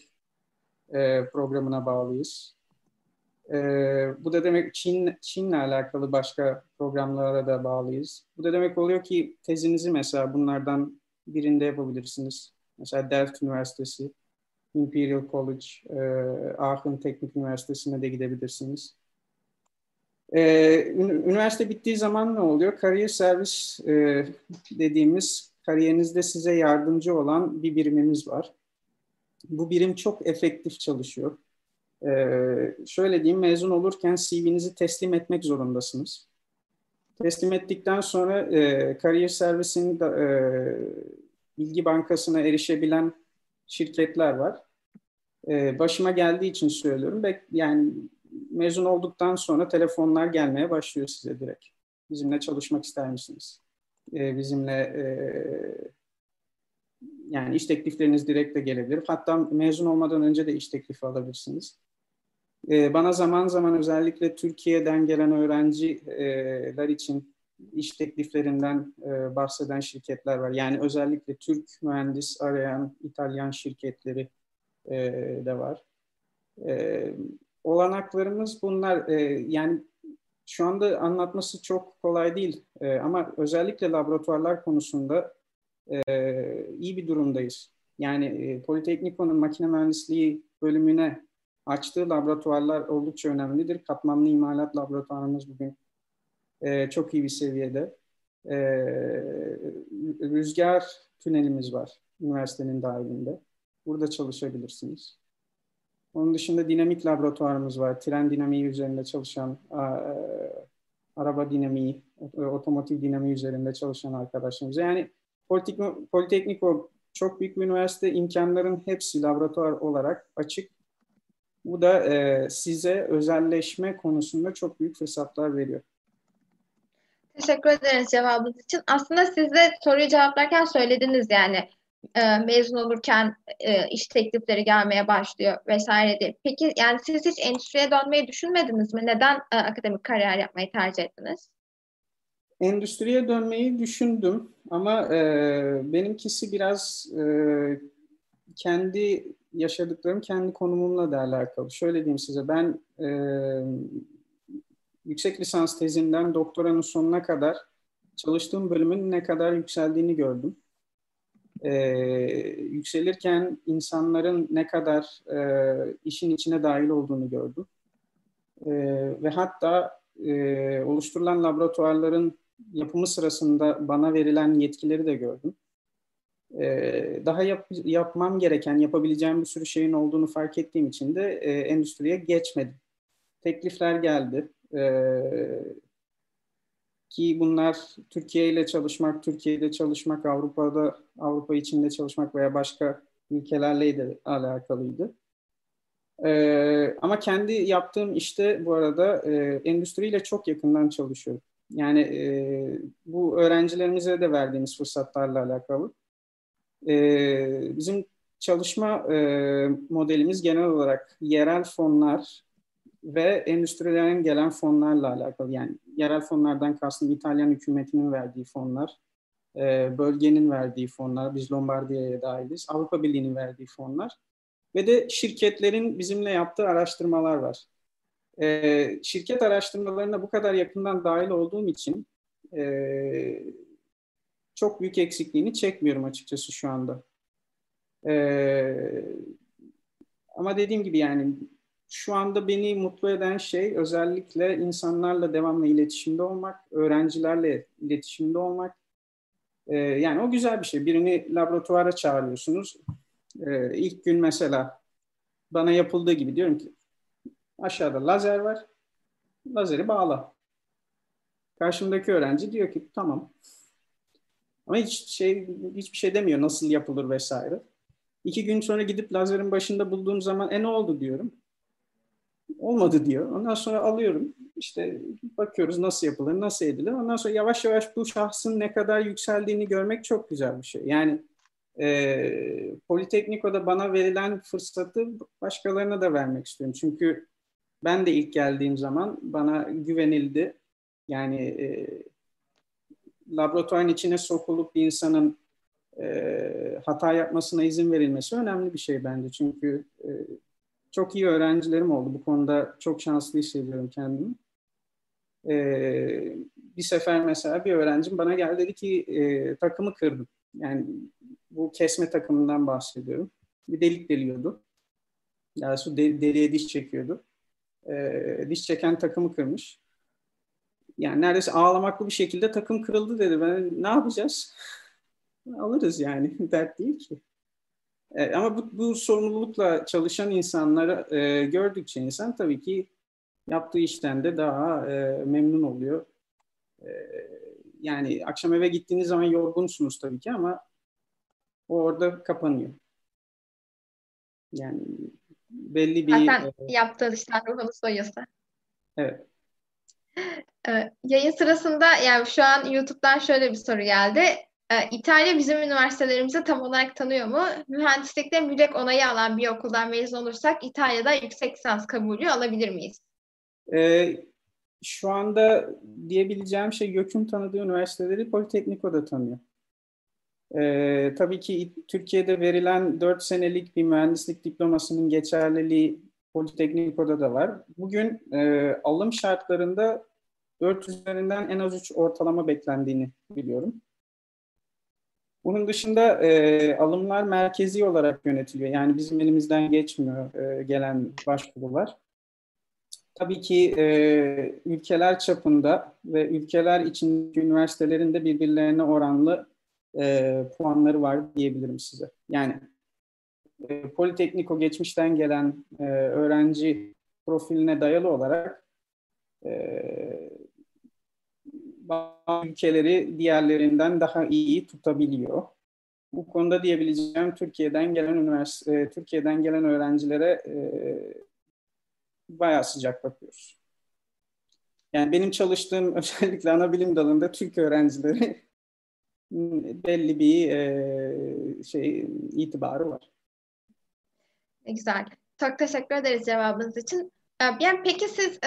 e, programına bağlıyız. E, bu da demek Çin Çin'le alakalı başka programlara da bağlıyız. Bu da demek oluyor ki tezinizi mesela bunlardan birinde yapabilirsiniz. Mesela Delft Üniversitesi, Imperial College, e, Aachen Teknik Üniversitesi'ne de gidebilirsiniz. Ee, üniversite bittiği zaman ne oluyor? Kariyer servis e, dediğimiz kariyerinizde size yardımcı olan bir birimimiz var. Bu birim çok efektif çalışıyor. Ee, şöyle diyeyim mezun olurken CV'nizi teslim etmek zorundasınız. Teslim ettikten sonra e, kariyer servisinin e, bilgi bankasına erişebilen şirketler var. E, başıma geldiği için söylüyorum. Bek, yani mezun olduktan sonra telefonlar gelmeye başlıyor size direkt. Bizimle çalışmak ister misiniz? E, bizimle e, yani iş teklifleriniz direkt de gelebilir. Hatta mezun olmadan önce de iş teklifi alabilirsiniz. Ee, bana zaman zaman özellikle Türkiye'den gelen öğrenciler için iş tekliflerinden e, bahseden şirketler var. Yani özellikle Türk mühendis arayan İtalyan şirketleri e, de var. E, olanaklarımız bunlar. Yani şu anda anlatması çok kolay değil ama özellikle laboratuvarlar konusunda iyi bir durumdayız. Yani Politekniko'nun makine mühendisliği bölümüne açtığı laboratuvarlar oldukça önemlidir. Katmanlı imalat laboratuvarımız bugün e, çok iyi bir seviyede. E, rüzgar tünelimiz var üniversitenin dahilinde. Burada çalışabilirsiniz. Onun dışında dinamik laboratuvarımız var. Tren dinamiği üzerinde çalışan, araba dinamiği, otomotiv dinamiği üzerinde çalışan arkadaşlarımız. Yani Politeknik, çok büyük bir üniversite imkanların hepsi laboratuvar olarak açık. Bu da e, size özelleşme konusunda çok büyük fırsatlar veriyor. Teşekkür ederiz cevabınız için. Aslında siz de soruyu cevaplarken söylediniz yani e, mezun olurken e, iş teklifleri gelmeye başlıyor vesaire diye. Peki yani siz hiç endüstriye dönmeyi düşünmediniz mi? Neden e, akademik kariyer yapmayı tercih ettiniz? Endüstriye dönmeyi düşündüm ama e, benimkisi biraz e, kendi yaşadıklarım, kendi konumumla da alakalı. Şöyle diyeyim size, ben e, yüksek lisans tezinden doktoranın sonuna kadar çalıştığım bölümün ne kadar yükseldiğini gördüm. Ee, yükselirken insanların ne kadar e, işin içine dahil olduğunu gördüm. Ee, ve hatta e, oluşturulan laboratuvarların yapımı sırasında bana verilen yetkileri de gördüm. Ee, daha yap, yapmam gereken, yapabileceğim bir sürü şeyin olduğunu fark ettiğim için de e, endüstriye geçmedim. Teklifler geldi. Ee, ki bunlar Türkiye ile çalışmak, Türkiye'de çalışmak, Avrupa'da Avrupa içinde çalışmak veya başka ülkelerle de alakalıydı. Ee, ama kendi yaptığım işte bu arada e, endüstriyle çok yakından çalışıyorum. Yani e, bu öğrencilerimize de verdiğimiz fırsatlarla alakalı. E, bizim çalışma e, modelimiz genel olarak yerel fonlar ve endüstrilerin gelen fonlarla alakalı. Yani yerel fonlardan kastım İtalyan hükümetinin verdiği fonlar, e, bölgenin verdiği fonlar, biz Lombardiya'ya dahiliz, Avrupa Birliği'nin verdiği fonlar ve de şirketlerin bizimle yaptığı araştırmalar var. E, şirket araştırmalarına bu kadar yakından dahil olduğum için e, çok büyük eksikliğini çekmiyorum açıkçası şu anda. E, ama dediğim gibi yani şu anda beni mutlu eden şey özellikle insanlarla devamlı iletişimde olmak, öğrencilerle iletişimde olmak. Ee, yani o güzel bir şey. Birini laboratuvara çağırıyorsunuz. Ee, ilk gün mesela bana yapıldığı gibi diyorum ki aşağıda lazer var. Lazeri bağla. Karşımdaki öğrenci diyor ki tamam. Ama hiç şey hiçbir şey demiyor nasıl yapılır vesaire. İki gün sonra gidip lazerin başında bulduğum zaman e ne oldu diyorum olmadı diyor. Ondan sonra alıyorum. İşte bakıyoruz nasıl yapılır, nasıl edilir. Ondan sonra yavaş yavaş bu şahsın ne kadar yükseldiğini görmek çok güzel bir şey. Yani e, Politekniko'da bana verilen fırsatı başkalarına da vermek istiyorum. Çünkü ben de ilk geldiğim zaman bana güvenildi. Yani e, laboratuvarın içine sokulup bir insanın e, hata yapmasına izin verilmesi önemli bir şey bence. Çünkü e, çok iyi öğrencilerim oldu. Bu konuda çok şanslı hissediyorum kendimi. Ee, bir sefer mesela bir öğrencim bana geldi dedi ki e, takımı kırdım. Yani bu kesme takımından bahsediyorum. Bir delik deliyordu. Yani su de, deliğe diş çekiyordu. Ee, diş çeken takımı kırmış. Yani neredeyse ağlamaklı bir şekilde takım kırıldı dedi. Ben ne yapacağız? Alırız yani. Dert değil ki. E, ama bu, bu sorumlulukla çalışan insanları e, gördükçe insan tabii ki yaptığı işten de daha e, memnun oluyor. E, yani akşam eve gittiğiniz zaman yorgunsunuz tabii ki ama o orada kapanıyor. Yani belli bir... Zaten e, yaptığı işten ruhunu soyuyorsa. Evet. E, yayın sırasında yani şu an YouTube'dan şöyle bir soru geldi. Ee, İtalya bizim üniversitelerimizi tam olarak tanıyor mu? Mühendislikte müdek onayı alan bir okuldan mezun olursak İtalya'da yüksek lisans kabulü alabilir miyiz? Ee, şu anda diyebileceğim şey YÖK'ün tanıdığı üniversiteleri Politekniko'da tanıyor. Ee, tabii ki Türkiye'de verilen 4 senelik bir mühendislik diplomasının geçerliliği Politekniko'da da var. Bugün e, alım şartlarında 4 üzerinden en az 3 ortalama beklendiğini biliyorum. Bunun dışında e, alımlar merkezi olarak yönetiliyor. Yani bizim elimizden geçmiyor e, gelen başvurular. Tabii ki e, ülkeler çapında ve ülkeler içindeki üniversitelerin de birbirlerine oranlı e, puanları var diyebilirim size. Yani e, Politekniko geçmişten gelen e, öğrenci profiline dayalı olarak e, bazı ülkeleri diğerlerinden daha iyi tutabiliyor. Bu konuda diyebileceğim Türkiye'den gelen üniversite, e, Türkiye'den gelen öğrencilere e, bayağı sıcak bakıyoruz. Yani benim çalıştığım özellikle ana bilim dalında Türk öğrencileri belli bir e, şey itibarı var. Ne güzel. Çok teşekkür ederiz cevabınız için. E, yani peki siz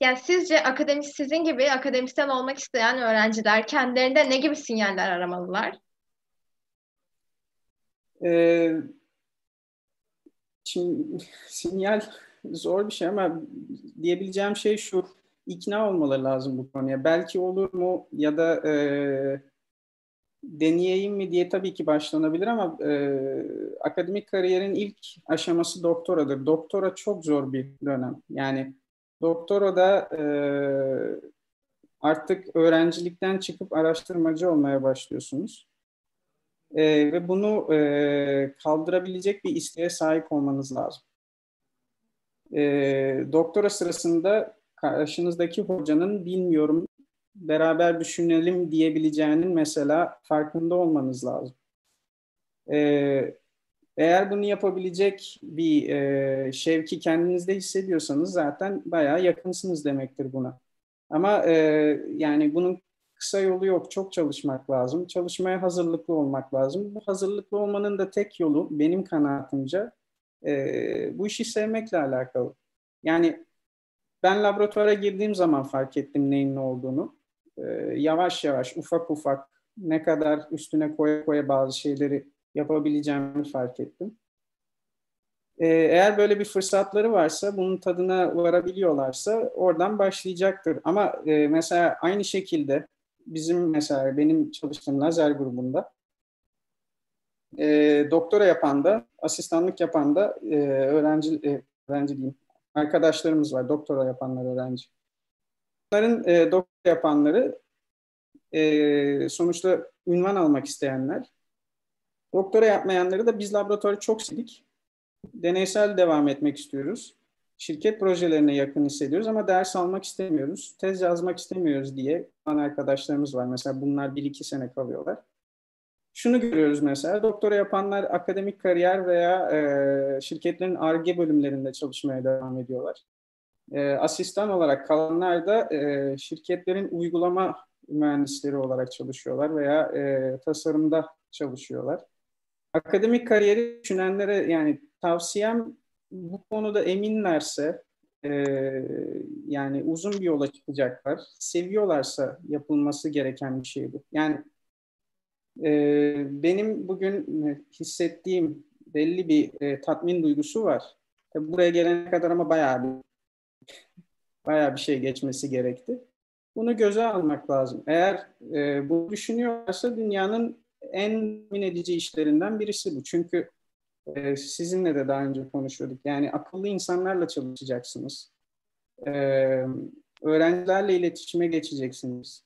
yani sizce akademis sizin gibi akademisyen olmak isteyen öğrenciler kendilerinde ne gibi sinyaller aramalılar? Ee, şimdi sinyal zor bir şey ama diyebileceğim şey şu ikna olmaları lazım bu konuya. Belki olur mu ya da e, deneyeyim mi diye tabii ki başlanabilir ama e, akademik kariyerin ilk aşaması doktoradır. Doktora çok zor bir dönem. Yani doktora da e, artık öğrencilikten çıkıp araştırmacı olmaya başlıyorsunuz. E, ve bunu e, kaldırabilecek bir isteğe sahip olmanız lazım. E, doktora sırasında karşınızdaki hocanın bilmiyorum beraber düşünelim diyebileceğinin mesela farkında olmanız lazım. Ee, eğer bunu yapabilecek bir e, şevki kendinizde hissediyorsanız zaten bayağı yakınsınız demektir buna. Ama e, yani bunun kısa yolu yok. Çok çalışmak lazım. Çalışmaya hazırlıklı olmak lazım. Bu hazırlıklı olmanın da tek yolu benim kanaatimce e, bu işi sevmekle alakalı. Yani ben laboratuvara girdiğim zaman fark ettim neyin ne olduğunu. Ee, yavaş yavaş, ufak ufak ne kadar üstüne koya koya bazı şeyleri yapabileceğimi fark ettim. Ee, eğer böyle bir fırsatları varsa, bunun tadına varabiliyorlarsa oradan başlayacaktır. Ama e, mesela aynı şekilde bizim mesela benim çalıştığım lazer grubunda e, doktora yapan da, asistanlık yapan da e, öğrenci, öğrenci diyeyim, arkadaşlarımız var. Doktora yapanlar öğrenci. Bunların doktora yapanları sonuçta ünvan almak isteyenler. Doktora yapmayanları da biz laboratuvarı çok sildik. Deneysel devam etmek istiyoruz. Şirket projelerine yakın hissediyoruz ama ders almak istemiyoruz. Tez yazmak istemiyoruz diye arkadaşlarımız var. Mesela bunlar bir iki sene kalıyorlar şunu görüyoruz mesela doktora yapanlar akademik kariyer veya e, şirketlerin ARGE bölümlerinde çalışmaya devam ediyorlar. E, asistan olarak kalanlar da e, şirketlerin uygulama mühendisleri olarak çalışıyorlar veya e, tasarımda çalışıyorlar. Akademik kariyeri düşünenlere yani tavsiyem bu konuda eminlerse e, yani uzun bir yola çıkacaklar. Seviyorlarsa yapılması gereken bir şey bu. Yani e, benim bugün hissettiğim belli bir e, tatmin duygusu var. Tabii buraya gelene kadar ama bayağı bir bayağı bir şey geçmesi gerekti. Bunu göze almak lazım. Eğer e, bu düşünüyorsa dünyanın en min edici işlerinden birisi bu. Çünkü e, sizinle de daha önce konuşuyorduk. Yani akıllı insanlarla çalışacaksınız. E, öğrencilerle iletişime geçeceksiniz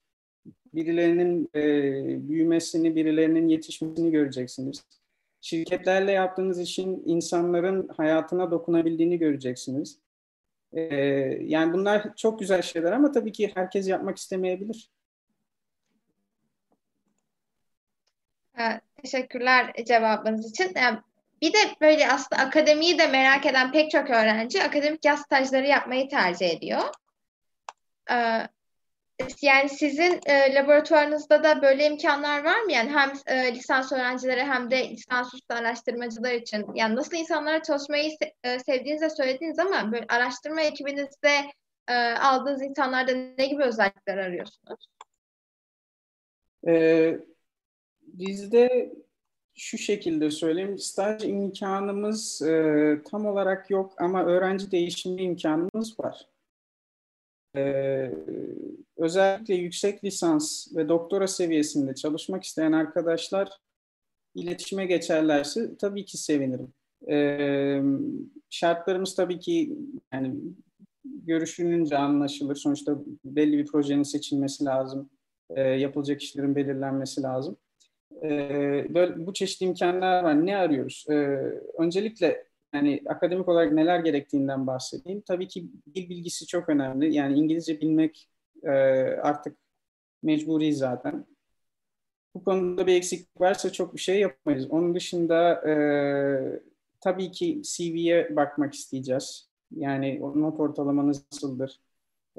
birilerinin e, büyümesini, birilerinin yetişmesini göreceksiniz. Şirketlerle yaptığınız işin insanların hayatına dokunabildiğini göreceksiniz. E, yani bunlar çok güzel şeyler ama tabii ki herkes yapmak istemeyebilir. Teşekkürler cevabınız için. Bir de böyle aslında akademiyi de merak eden pek çok öğrenci akademik yaz stajları yapmayı tercih ediyor. Ee, yani sizin e, laboratuvarınızda da böyle imkanlar var mı? Yani hem e, lisans öğrencileri hem de lisansüstü araştırmacılar için. Yani nasıl insanlara çalışmayı se- e, söylediniz ama böyle araştırma ekibinizde e, aldığınız insanlarda ne gibi özellikler arıyorsunuz? Ee, bizde şu şekilde söyleyeyim, staj imkanımız e, tam olarak yok ama öğrenci değişimi imkanımız var. Ee, özellikle yüksek lisans ve doktora seviyesinde çalışmak isteyen arkadaşlar iletişime geçerlerse tabii ki sevinirim. Ee, şartlarımız tabii ki yani görüşülünce anlaşılır. Sonuçta belli bir projenin seçilmesi lazım. e, yapılacak işlerin belirlenmesi lazım. E, böyle bu çeşitli imkanlar var. Ne arıyoruz? E, öncelikle yani akademik olarak neler gerektiğinden bahsedeyim. Tabii ki dil bilgisi çok önemli. Yani İngilizce bilmek e, artık mecburi zaten. Bu konuda bir eksiklik varsa çok bir şey yapamayız. Onun dışında e, tabii ki CV'ye bakmak isteyeceğiz. Yani not ortalamanız nasıldır?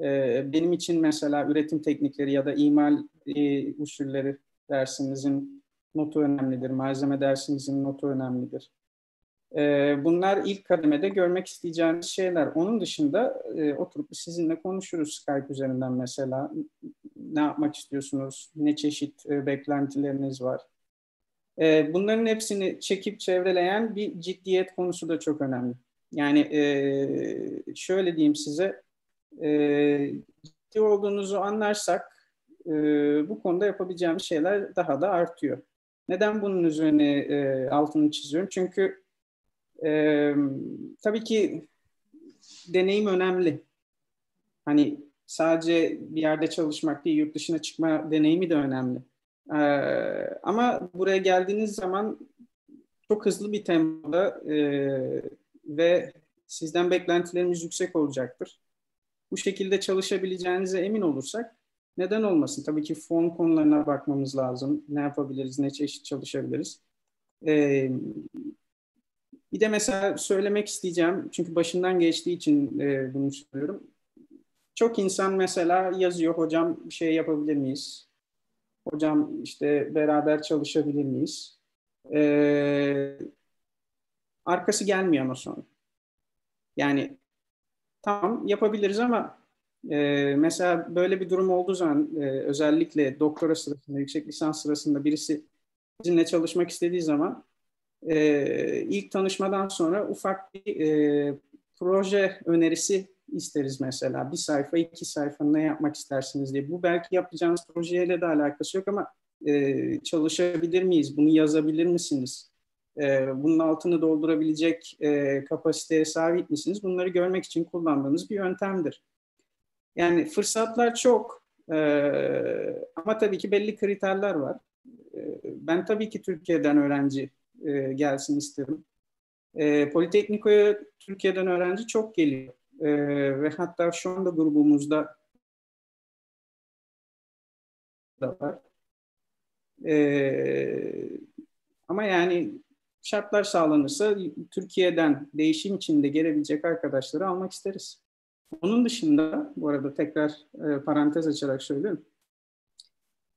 E, benim için mesela üretim teknikleri ya da imal usulleri dersinizin notu önemlidir. Malzeme dersinizin notu önemlidir. E, bunlar ilk kademede görmek isteyeceğiniz şeyler. Onun dışında e, oturup sizinle konuşuruz Skype üzerinden mesela. Ne yapmak istiyorsunuz? Ne çeşit e, beklentileriniz var? E, bunların hepsini çekip çevreleyen bir ciddiyet konusu da çok önemli. Yani şöyle diyeyim size, ciddi olduğunuzu anlarsak bu konuda yapabileceğimiz şeyler daha da artıyor. Neden bunun üzerine e, altını çiziyorum? Çünkü e, tabii ki deneyim önemli. Hani sadece bir yerde çalışmak değil, yurt dışına çıkma deneyimi de önemli. E, ama buraya geldiğiniz zaman çok hızlı bir tempoda e, ve sizden beklentilerimiz yüksek olacaktır. Bu şekilde çalışabileceğinize emin olursak neden olmasın? Tabii ki fon konularına bakmamız lazım. Ne yapabiliriz, ne çeşit çalışabiliriz. Ee, bir de mesela söylemek isteyeceğim, çünkü başından geçtiği için e, bunu söylüyorum. Çok insan mesela yazıyor, hocam bir şey yapabilir miyiz? Hocam işte beraber çalışabilir miyiz? Ee, arkası gelmiyor ama sonra. Yani tamam yapabiliriz ama e, mesela böyle bir durum olduğu zaman e, özellikle doktora sırasında, yüksek lisans sırasında birisi bizimle çalışmak istediği zaman e, ilk tanışmadan sonra ufak bir e, proje önerisi isteriz mesela. Bir sayfa, iki sayfa ne yapmak istersiniz diye. Bu belki yapacağınız projeyle de alakası yok ama e, çalışabilir miyiz? Bunu yazabilir misiniz? E, bunun altını doldurabilecek e, kapasiteye sahip misiniz? Bunları görmek için kullandığınız bir yöntemdir. Yani fırsatlar çok e, ama tabii ki belli kriterler var. E, ben tabii ki Türkiye'den öğrenci e, gelsin isterim. E, Politekniko'ya Türkiye'den öğrenci çok geliyor. E, ve hatta şu anda grubumuzda da var. E, ama yani şartlar sağlanırsa Türkiye'den değişim içinde gelebilecek arkadaşları almak isteriz. Onun dışında, bu arada tekrar e, parantez açarak söylüyorum.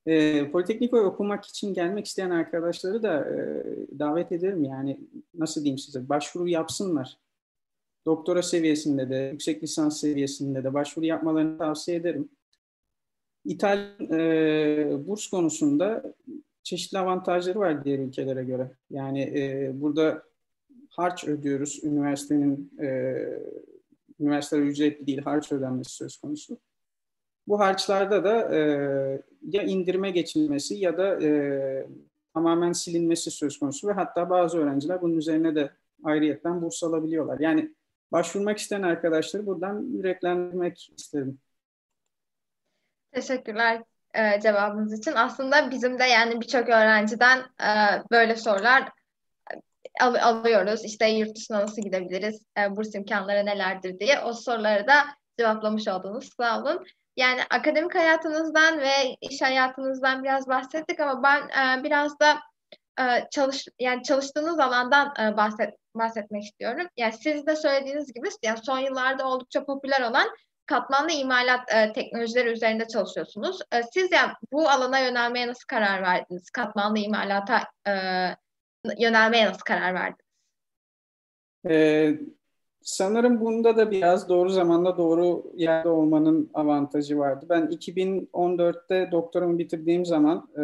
E, Politekniko'yu okumak için gelmek isteyen arkadaşları da e, davet ederim. Yani nasıl diyeyim size, başvuru yapsınlar. Doktora seviyesinde de, yüksek lisans seviyesinde de başvuru yapmalarını tavsiye ederim. İtalyan e, burs konusunda çeşitli avantajları var diğer ülkelere göre. Yani e, burada harç ödüyoruz. Üniversitenin e, üniversiteler ücretli değil, harç ödenmesi söz konusu. Bu harçlarda da e, ya indirime geçilmesi ya da e, tamamen silinmesi söz konusu ve hatta bazı öğrenciler bunun üzerine de ayrıyetten burs alabiliyorlar. Yani başvurmak isteyen arkadaşları buradan yüreklendirmek isterim. Teşekkürler e, cevabınız için. Aslında bizim de yani birçok öğrenciden e, böyle sorular al, alıyoruz. İşte yurt dışına nasıl gidebiliriz, e, burs imkanları nelerdir diye. O soruları da cevaplamış oldunuz. Sağ olun. Yani akademik hayatınızdan ve iş hayatınızdan biraz bahsettik ama ben e, biraz da e, çalış yani çalıştığınız alandan e, bahset bahsetmek istiyorum. Yani siz de söylediğiniz gibi yani son yıllarda oldukça popüler olan katmanlı imalat e, teknolojileri üzerinde çalışıyorsunuz. E, siz yani bu alana yönelmeye nasıl karar verdiniz? Katmanlı imalata e, yönelmeye nasıl karar verdiniz? Ee, sanırım bunda da biraz doğru zamanda doğru yerde olmanın avantajı vardı. Ben 2014'te doktorumu bitirdiğim zaman e,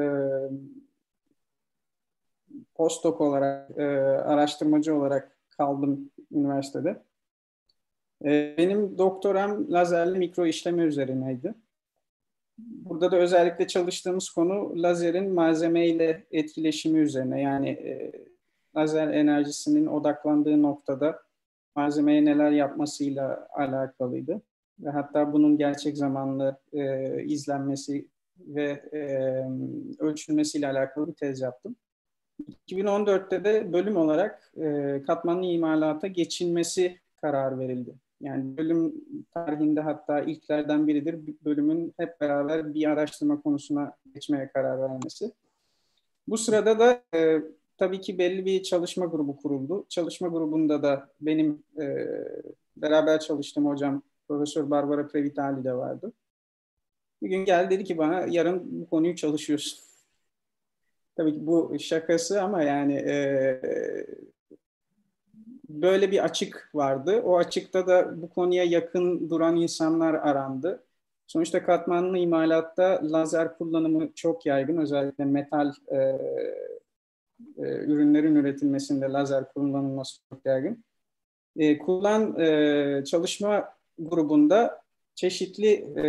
postdoc olarak, e, araştırmacı olarak kaldım üniversitede. Ee, benim doktoram lazerli mikro işleme üzerineydi. Burada da özellikle çalıştığımız konu lazerin malzeme ile etkileşimi üzerine. Yani e, lazer enerjisinin odaklandığı noktada malzemeye neler yapmasıyla alakalıydı. Ve hatta bunun gerçek zamanlı e, izlenmesi ve e, ölçülmesiyle alakalı bir tez yaptım. 2014'te de bölüm olarak e, katmanlı imalata geçilmesi karar verildi. Yani bölüm tarihinde hatta ilklerden biridir bölümün hep beraber bir araştırma konusuna geçmeye karar vermesi. Bu sırada da e, tabii ki belli bir çalışma grubu kuruldu. Çalışma grubunda da benim e, beraber çalıştığım hocam Profesör Barbara Previtali de vardı. Bir gün geldi dedi ki bana yarın bu konuyu çalışıyorsun. Tabii ki bu şakası ama yani e, böyle bir açık vardı. O açıkta da bu konuya yakın duran insanlar arandı. Sonuçta katmanlı imalatta lazer kullanımı çok yaygın. Özellikle metal e, e, ürünlerin üretilmesinde lazer kullanılması çok yaygın. E, kullan e, çalışma grubunda çeşitli e,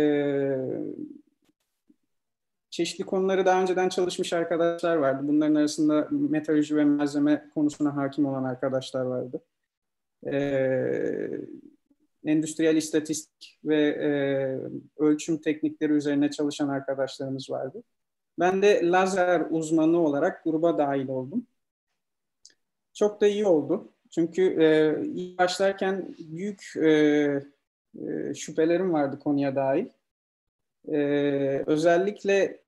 çeşitli konuları daha önceden çalışmış arkadaşlar vardı. Bunların arasında metalurji ve malzeme konusuna hakim olan arkadaşlar vardı. Ee, endüstriyel istatistik ve e, ölçüm teknikleri üzerine çalışan arkadaşlarımız vardı. Ben de lazer uzmanı olarak gruba dahil oldum. Çok da iyi oldu. Çünkü e, ilk başlarken büyük e, e, şüphelerim vardı konuya dair. E, özellikle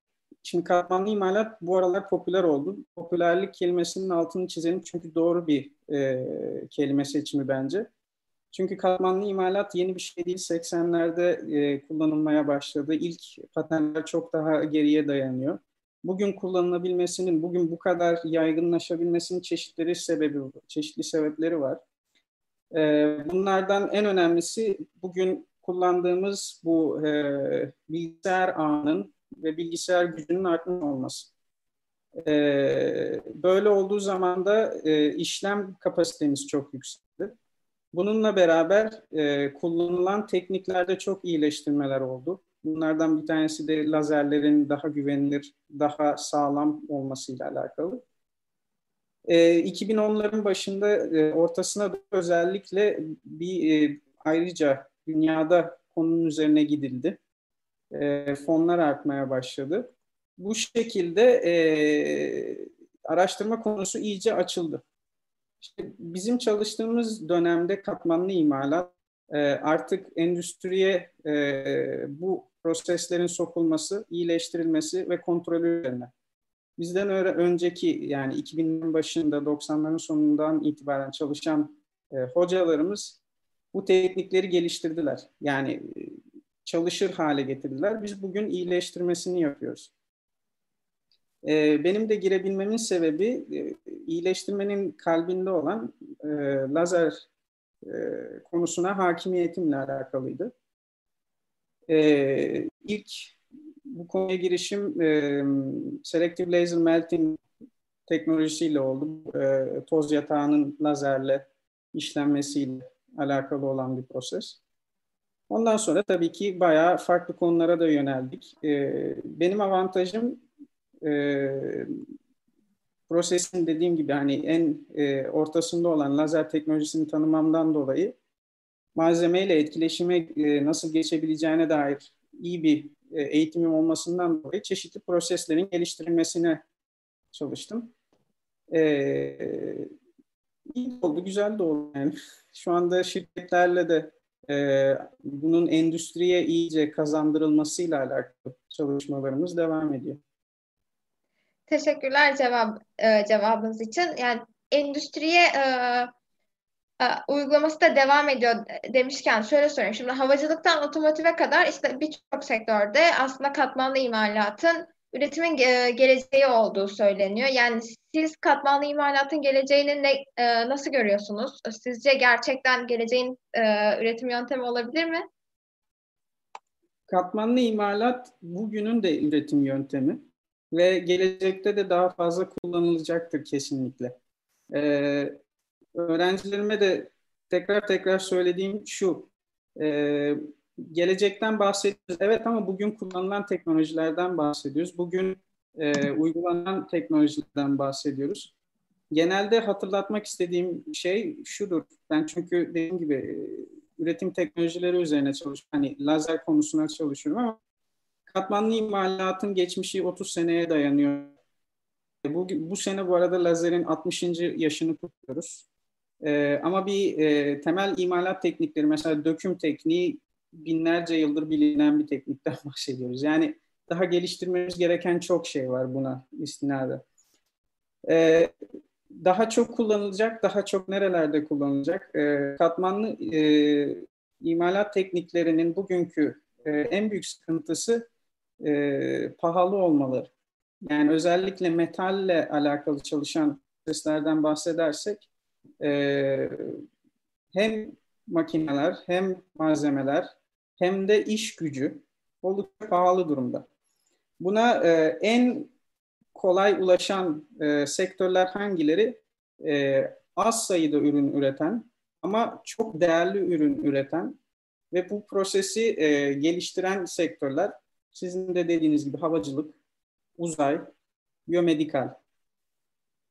şimdi katmanlı imalat bu aralar popüler oldu. Popülerlik kelimesinin altını çizelim çünkü doğru bir e, kelime seçimi bence. Çünkü katmanlı imalat yeni bir şey değil. 80'lerde e, kullanılmaya başladı. İlk patentler çok daha geriye dayanıyor. Bugün kullanılabilmesinin, bugün bu kadar yaygınlaşabilmesinin çeşitleri sebebi, çeşitli sebepleri var. E, bunlardan en önemlisi bugün kullandığımız bu e, bilgisayar ağının ve bilgisayar gücünün artmış olması. E, böyle olduğu zaman da e, işlem kapasitemiz çok yükseldi. Bununla beraber e, kullanılan tekniklerde çok iyileştirmeler oldu. Bunlardan bir tanesi de lazerlerin daha güvenilir, daha sağlam olmasıyla alakalı. E, 2010'ların başında e, ortasına da özellikle bir e, ayrıca dünyada konunun üzerine gidildi. E, fonlar artmaya başladı. Bu şekilde e, araştırma konusu iyice açıldı. İşte bizim çalıştığımız dönemde katmanlı imalat e, artık endüstriye e, bu proseslerin sokulması, iyileştirilmesi ve kontrolü üzerine. Bizden önceki yani 2000'lerin başında 90'ların sonundan itibaren çalışan e, hocalarımız bu teknikleri geliştirdiler. Yani çalışır hale getirdiler. Biz bugün iyileştirmesini yapıyoruz. E, benim de girebilmemin sebebi e, iyileştirmenin kalbinde olan e, lazer e, konusuna hakimiyetimle alakalıydı. E, ilk bu konuya girişim e, Selective Laser Melting teknolojisiyle oldu. E, toz yatağının lazerle işlenmesiyle alakalı olan bir proses. Ondan sonra tabii ki bayağı farklı konulara da yöneldik. E, benim avantajım e, prosesin dediğim gibi hani en e, ortasında olan lazer teknolojisini tanımamdan dolayı malzemeyle etkileşime e, nasıl geçebileceğine dair iyi bir e, eğitimim olmasından dolayı çeşitli proseslerin geliştirilmesine çalıştım. E, iyi oldu, güzel de oldu yani. Şu anda şirketlerle de e, bunun endüstriye iyice kazandırılmasıyla alakalı çalışmalarımız devam ediyor. Teşekkürler cevap e, cevabınız için. Yani endüstriye e, e, uygulaması da devam ediyor demişken şöyle sorayım. Şimdi havacılıktan otomotive kadar işte birçok sektörde aslında katmanlı imalatın üretimin geleceği olduğu söyleniyor. Yani siz katmanlı imalatın geleceğini ne, e, nasıl görüyorsunuz? Sizce gerçekten geleceğin e, üretim yöntemi olabilir mi? Katmanlı imalat bugünün de üretim yöntemi ve gelecekte de daha fazla kullanılacaktır kesinlikle. Ee, öğrencilerime de tekrar tekrar söylediğim şu, e, gelecekten bahsediyoruz. Evet ama bugün kullanılan teknolojilerden bahsediyoruz. Bugün e, uygulanan teknolojilerden bahsediyoruz. Genelde hatırlatmak istediğim şey şudur. Ben çünkü dediğim gibi e, üretim teknolojileri üzerine çalışıyorum. Hani lazer konusuna çalışıyorum ama katmanlı imalatın geçmişi 30 seneye dayanıyor. Bu, bu sene bu arada lazerin 60. yaşını kutluyoruz. Ee, ama bir e, temel imalat teknikleri mesela döküm tekniği binlerce yıldır bilinen bir teknikten bahsediyoruz. Yani daha geliştirmemiz gereken çok şey var buna istinaden. Ee, daha çok kullanılacak, daha çok nerelerde kullanılacak? Ee, katmanlı e, imalat tekniklerinin bugünkü e, en büyük sıkıntısı e, pahalı olmaları. Yani özellikle metalle alakalı çalışan proseslerden bahsedersek e, hem makineler hem malzemeler hem de iş gücü oldukça pahalı durumda. Buna e, en kolay ulaşan e, sektörler hangileri? E, az sayıda ürün üreten ama çok değerli ürün üreten ve bu prosesi e, geliştiren sektörler sizin de dediğiniz gibi havacılık, uzay, biyomedikal.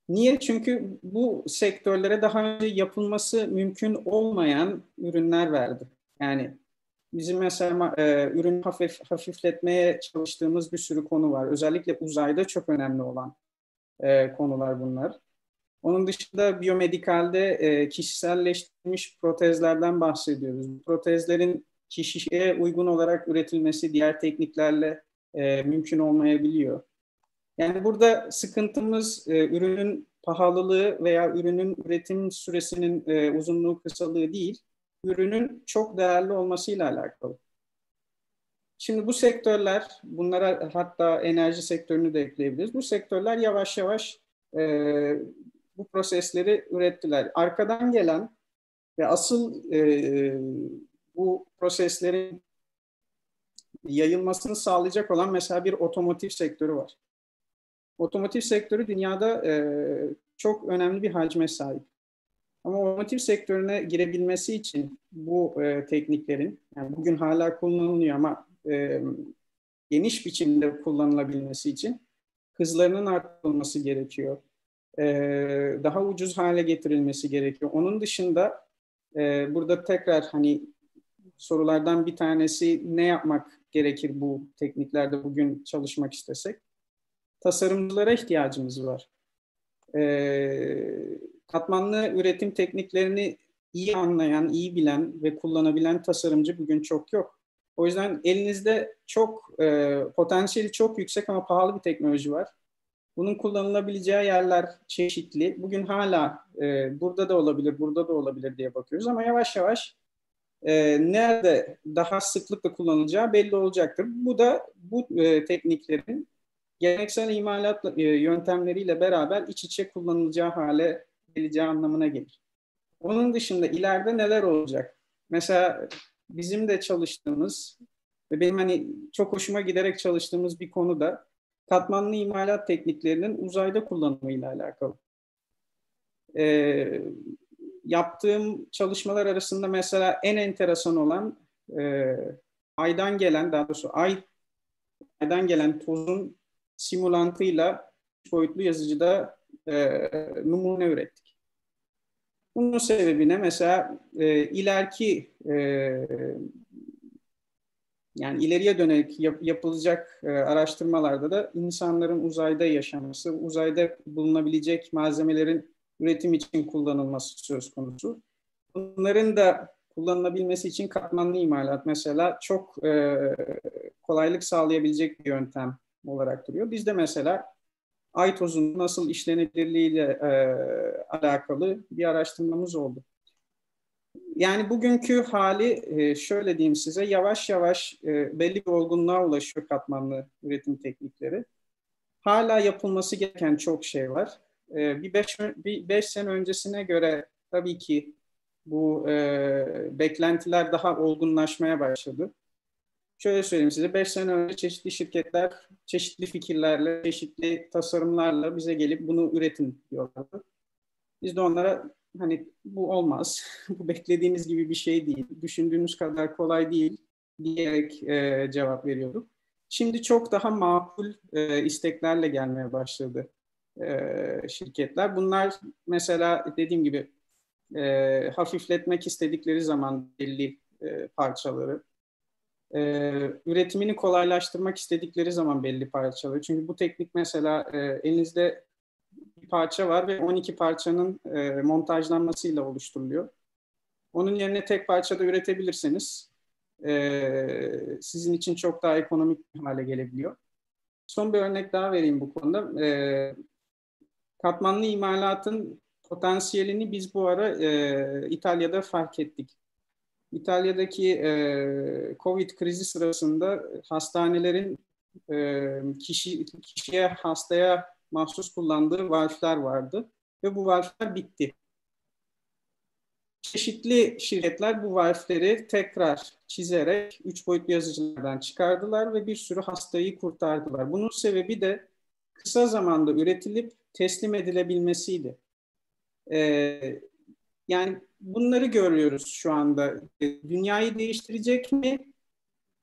Niye? Çünkü bu sektörlere daha önce yapılması mümkün olmayan ürünler verdi. Yani bizim mesela e, ürün hafif hafifletmeye çalıştığımız bir sürü konu var. Özellikle uzayda çok önemli olan e, konular bunlar. Onun dışında biyomedikalde e, kişiselleştirilmiş protezlerden bahsediyoruz. Protezlerin kişiye uygun olarak üretilmesi diğer tekniklerle e, mümkün olmayabiliyor. Yani burada sıkıntımız e, ürünün pahalılığı veya ürünün üretim süresinin e, uzunluğu kısalığı değil, ürünün çok değerli olmasıyla alakalı. Şimdi bu sektörler, bunlara hatta enerji sektörünü de ekleyebiliriz. Bu sektörler yavaş yavaş e, bu prosesleri ürettiler. Arkadan gelen ve asıl e, bu proseslerin yayılmasını sağlayacak olan mesela bir otomotiv sektörü var. Otomotiv sektörü dünyada e, çok önemli bir hacme sahip. Ama otomotiv sektörüne girebilmesi için bu e, tekniklerin, yani bugün hala kullanılıyor ama e, geniş biçimde kullanılabilmesi için hızlarının arttırılması gerekiyor. E, daha ucuz hale getirilmesi gerekiyor. Onun dışında e, burada tekrar hani sorulardan bir tanesi ne yapmak gerekir bu tekniklerde bugün çalışmak istesek? Tasarımcılara ihtiyacımız var. E, katmanlı üretim tekniklerini iyi anlayan, iyi bilen ve kullanabilen tasarımcı bugün çok yok. O yüzden elinizde çok e, potansiyeli çok yüksek ama pahalı bir teknoloji var. Bunun kullanılabileceği yerler çeşitli. Bugün hala e, burada da olabilir, burada da olabilir diye bakıyoruz ama yavaş yavaş e, nerede daha sıklıkla kullanılacağı belli olacaktır. Bu da bu e, tekniklerin geleneksel imalat e, yöntemleriyle beraber iç içe kullanılacağı hale geleceği anlamına gelir. Onun dışında ileride neler olacak? Mesela bizim de çalıştığımız ve benim hani çok hoşuma giderek çalıştığımız bir konu da katmanlı imalat tekniklerinin uzayda kullanımıyla alakalı. Ee, yaptığım çalışmalar arasında mesela en enteresan olan e, aydan gelen, daha doğrusu ay aydan gelen tozun simulantıyla boyutlu yazıcıda e, numune ürettik. Bunun sebebi ne? Mesela e, ileriki e, yani ileriye dönelik yap, yapılacak e, araştırmalarda da insanların uzayda yaşaması, uzayda bulunabilecek malzemelerin üretim için kullanılması söz konusu. Bunların da kullanılabilmesi için katmanlı imalat mesela çok e, kolaylık sağlayabilecek bir yöntem olarak duruyor. Bizde mesela tozunun nasıl işlenebilirliğiyle e, alakalı bir araştırmamız oldu. Yani bugünkü hali e, şöyle diyeyim size yavaş yavaş e, belli bir olgunluğa ulaşıyor katmanlı üretim teknikleri. Hala yapılması gereken çok şey var. E, bir, beş, bir beş sene öncesine göre tabii ki bu e, beklentiler daha olgunlaşmaya başladı şöyle söyleyeyim size 5 sene önce çeşitli şirketler çeşitli fikirlerle, çeşitli tasarımlarla bize gelip bunu üretin diyorlardı. Biz de onlara hani bu olmaz, bu beklediğiniz gibi bir şey değil, düşündüğünüz kadar kolay değil diyerek e, cevap veriyorduk. Şimdi çok daha makul e, isteklerle gelmeye başladı e, şirketler. Bunlar mesela dediğim gibi e, hafifletmek istedikleri zaman belli e, parçaları e, üretimini kolaylaştırmak istedikleri zaman belli parçaları. Çünkü bu teknik mesela e, elinizde bir parça var ve 12 parçanın e, montajlanmasıyla oluşturuluyor. Onun yerine tek parçada üretebilirseniz e, sizin için çok daha ekonomik bir hale gelebiliyor. Son bir örnek daha vereyim bu konuda. E, katmanlı imalatın potansiyelini biz bu ara e, İtalya'da fark ettik. İtalya'daki e, Covid krizi sırasında hastanelerin e, kişi kişiye hastaya mahsus kullandığı valfler vardı ve bu valfler bitti. Çeşitli şirketler bu valfleri tekrar çizerek üç boyutlu yazıcılardan çıkardılar ve bir sürü hastayı kurtardılar. Bunun sebebi de kısa zamanda üretilip teslim edilebilmesiydi. Ee, yani bunları görüyoruz şu anda. Dünyayı değiştirecek mi?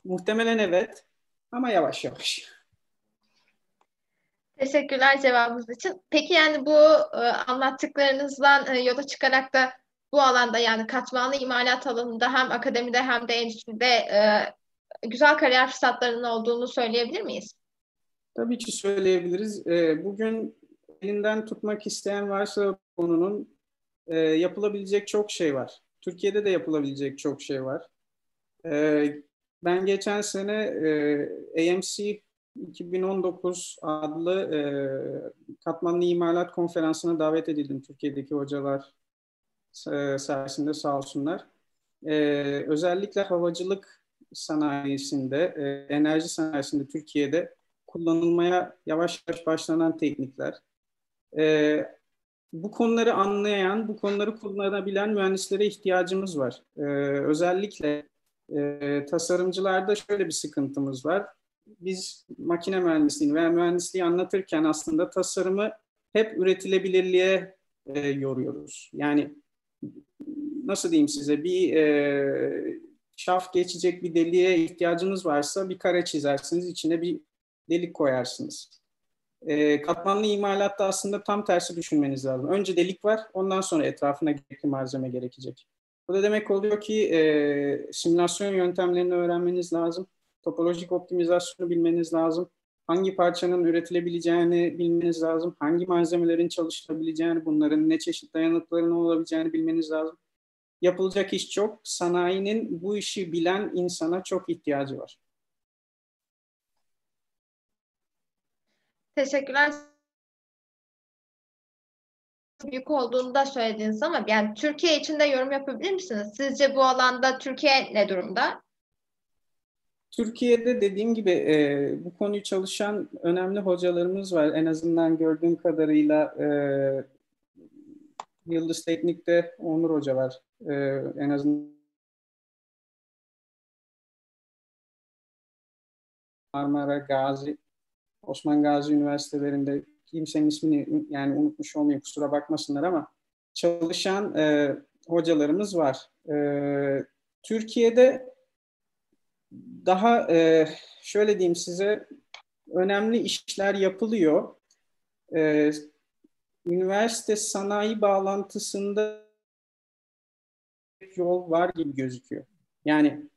Muhtemelen evet ama yavaş yavaş. Teşekkürler cevabınız için. Peki yani bu e, anlattıklarınızdan e, yola çıkarak da bu alanda yani katmanlı imalat alanında hem akademide hem de endüstride e, güzel kariyer fırsatlarının olduğunu söyleyebilir miyiz? Tabii ki söyleyebiliriz. E, bugün elinden tutmak isteyen varsa konunun e, yapılabilecek çok şey var. Türkiye'de de yapılabilecek çok şey var. E, ben geçen sene e, AMC 2019 adlı e, katmanlı imalat konferansına davet edildim Türkiye'deki hocalar e, sayesinde sağ olsunlar. E, özellikle havacılık sanayisinde, e, enerji sanayisinde Türkiye'de kullanılmaya yavaş yavaş başlanan teknikler. E, bu konuları anlayan, bu konuları kullanabilen mühendislere ihtiyacımız var. Ee, özellikle e, tasarımcılarda şöyle bir sıkıntımız var. Biz makine mühendisliğini veya mühendisliği anlatırken aslında tasarımı hep üretilebilirliğe e, yoruyoruz. Yani nasıl diyeyim size bir e, şaf geçecek bir deliğe ihtiyacınız varsa bir kare çizersiniz, içine bir delik koyarsınız. E, katmanlı imalatta aslında tam tersi düşünmeniz lazım. Önce delik var, ondan sonra etrafına gerekli malzeme gerekecek. Bu da demek oluyor ki e, simülasyon yöntemlerini öğrenmeniz lazım. Topolojik optimizasyonu bilmeniz lazım. Hangi parçanın üretilebileceğini bilmeniz lazım. Hangi malzemelerin çalışılabileceğini, bunların ne çeşit dayanıklarının olabileceğini bilmeniz lazım. Yapılacak iş çok. Sanayinin bu işi bilen insana çok ihtiyacı var. Teşekkürler. Büyük olduğunu da söylediniz ama yani Türkiye için de yorum yapabilir misiniz? Sizce bu alanda Türkiye ne durumda? Türkiye'de dediğim gibi e, bu konuyu çalışan önemli hocalarımız var. En azından gördüğüm kadarıyla e, Yıldız Teknik'te Onur Hoca var. E, en azından Marmara, Gazi Osman Gazi Üniversitelerinde kimsenin ismini yani unutmuş olmayayım kusura bakmasınlar ama çalışan e, hocalarımız var. E, Türkiye'de daha e, şöyle diyeyim size önemli işler yapılıyor. E, üniversite sanayi bağlantısında yol var gibi gözüküyor. Yani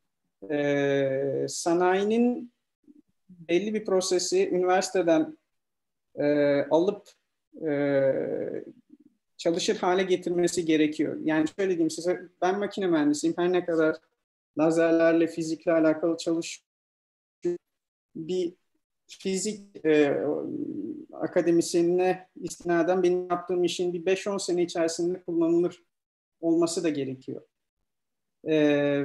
e, sanayinin belli bir prosesi üniversiteden e, alıp e, çalışır hale getirmesi gerekiyor. Yani şöyle diyeyim size, ben makine mühendisiyim. Her ne kadar lazerlerle, fizikle alakalı çalışıyorum. Bir fizik e, akademisyenine istinaden benim yaptığım işin bir 5-10 sene içerisinde kullanılır olması da gerekiyor. E,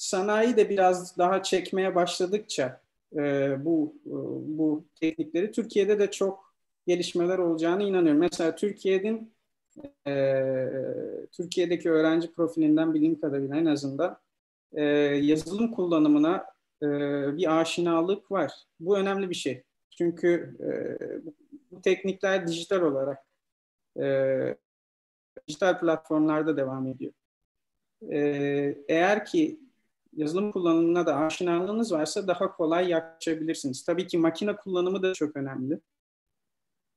sanayi de biraz daha çekmeye başladıkça e, bu e, bu teknikleri Türkiye'de de çok gelişmeler olacağını inanıyorum. Mesela Türkiye'nin e, Türkiye'deki öğrenci profilinden bildiğim kadarıyla en azından e, yazılım kullanımına e, bir aşinalık var. Bu önemli bir şey. Çünkü e, bu, teknikler dijital olarak e, dijital platformlarda devam ediyor. E, eğer ki yazılım kullanımına da aşinalığınız varsa daha kolay yaklaşabilirsiniz. Tabii ki makine kullanımı da çok önemli.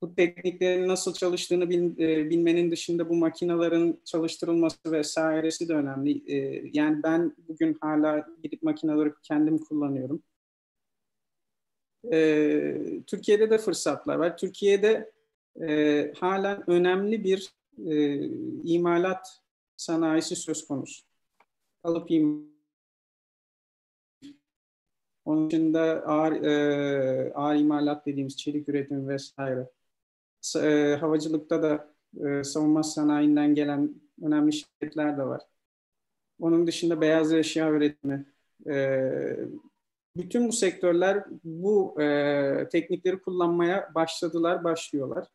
bu tekniklerin nasıl çalıştığını bil, e, bilmenin dışında bu makinelerin çalıştırılması vesairesi de önemli. E, yani ben bugün hala gidip makineleri kendim kullanıyorum. E, Türkiye'de de fırsatlar var. Türkiye'de e, hala önemli bir e, imalat sanayisi söz konusu. Alıp imalat onun dışında ağır, e, ağır imalat dediğimiz çelik üretim vesaire. E, havacılıkta da e, savunma sanayinden gelen önemli şirketler de var. Onun dışında beyaz eşya üretimi. E, bütün bu sektörler bu e, teknikleri kullanmaya başladılar, başlıyorlar.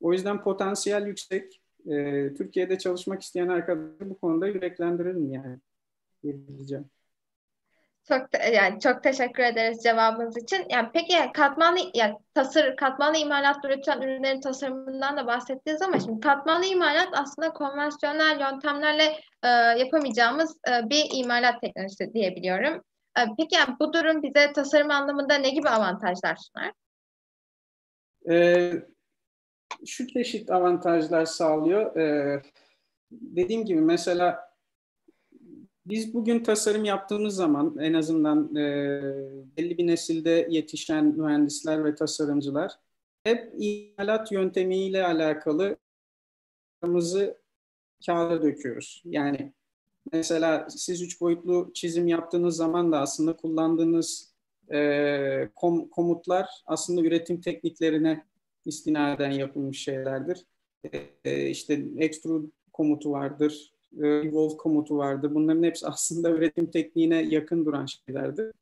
O yüzden potansiyel yüksek. E, Türkiye'de çalışmak isteyen arkadaşları bu konuda yüreklendirelim yani. Diyeceğim. Çok yani çok teşekkür ederiz cevabınız için. Yani peki katmanlı yani tasarım katmanlı imalat üretilen ürünlerin tasarımından da bahsettiniz ama şimdi katmanlı imalat aslında konvansiyonel yöntemlerle e, yapamayacağımız e, bir imalat teknolojisi diyebiliyorum. E, peki yani bu durum bize tasarım anlamında ne gibi avantajlar sunar? Ee, şu çeşit avantajlar sağlıyor. Ee, dediğim gibi mesela biz bugün tasarım yaptığımız zaman en azından e, belli bir nesilde yetişen mühendisler ve tasarımcılar hep imalat yöntemiyle alakalı kağıdı kağıda döküyoruz. Yani mesela siz üç boyutlu çizim yaptığınız zaman da aslında kullandığınız e, kom, komutlar aslında üretim tekniklerine istinaden yapılmış şeylerdir. E, e işte extrude komutu vardır, Evolve komutu vardı. Bunların hepsi aslında üretim tekniğine yakın duran şeylerdi.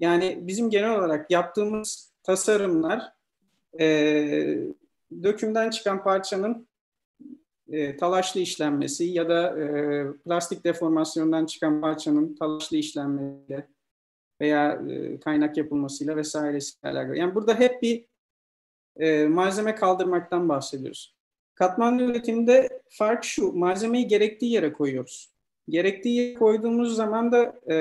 Yani bizim genel olarak yaptığımız tasarımlar e, dökümden çıkan parçanın e, talaşlı işlenmesi ya da e, plastik deformasyondan çıkan parçanın talaşlı işlenmesiyle veya e, kaynak yapılmasıyla vesairesiyle alakalı. Yani burada hep bir e, malzeme kaldırmaktan bahsediyoruz. Katmanlı üretimde fark şu, malzemeyi gerektiği yere koyuyoruz. Gerektiği yere koyduğumuz zaman da e,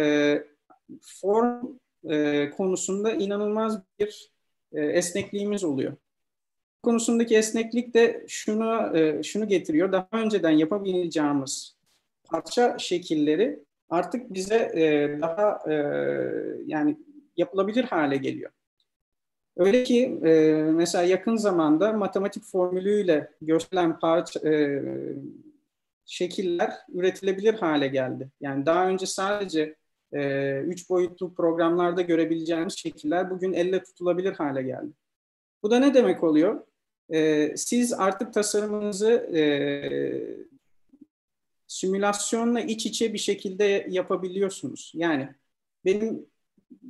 form e, konusunda inanılmaz bir e, esnekliğimiz oluyor. Konusundaki esneklik de şunu e, şunu getiriyor. Daha önceden yapabileceğimiz parça şekilleri artık bize e, daha e, yani yapılabilir hale geliyor. Öyle ki e, mesela yakın zamanda matematik formülüyle gösterilen parça, e, şekiller üretilebilir hale geldi. Yani daha önce sadece e, üç boyutlu programlarda görebileceğimiz şekiller bugün elle tutulabilir hale geldi. Bu da ne demek oluyor? E, siz artık tasarımınızı e, simülasyonla iç içe bir şekilde yapabiliyorsunuz. Yani benim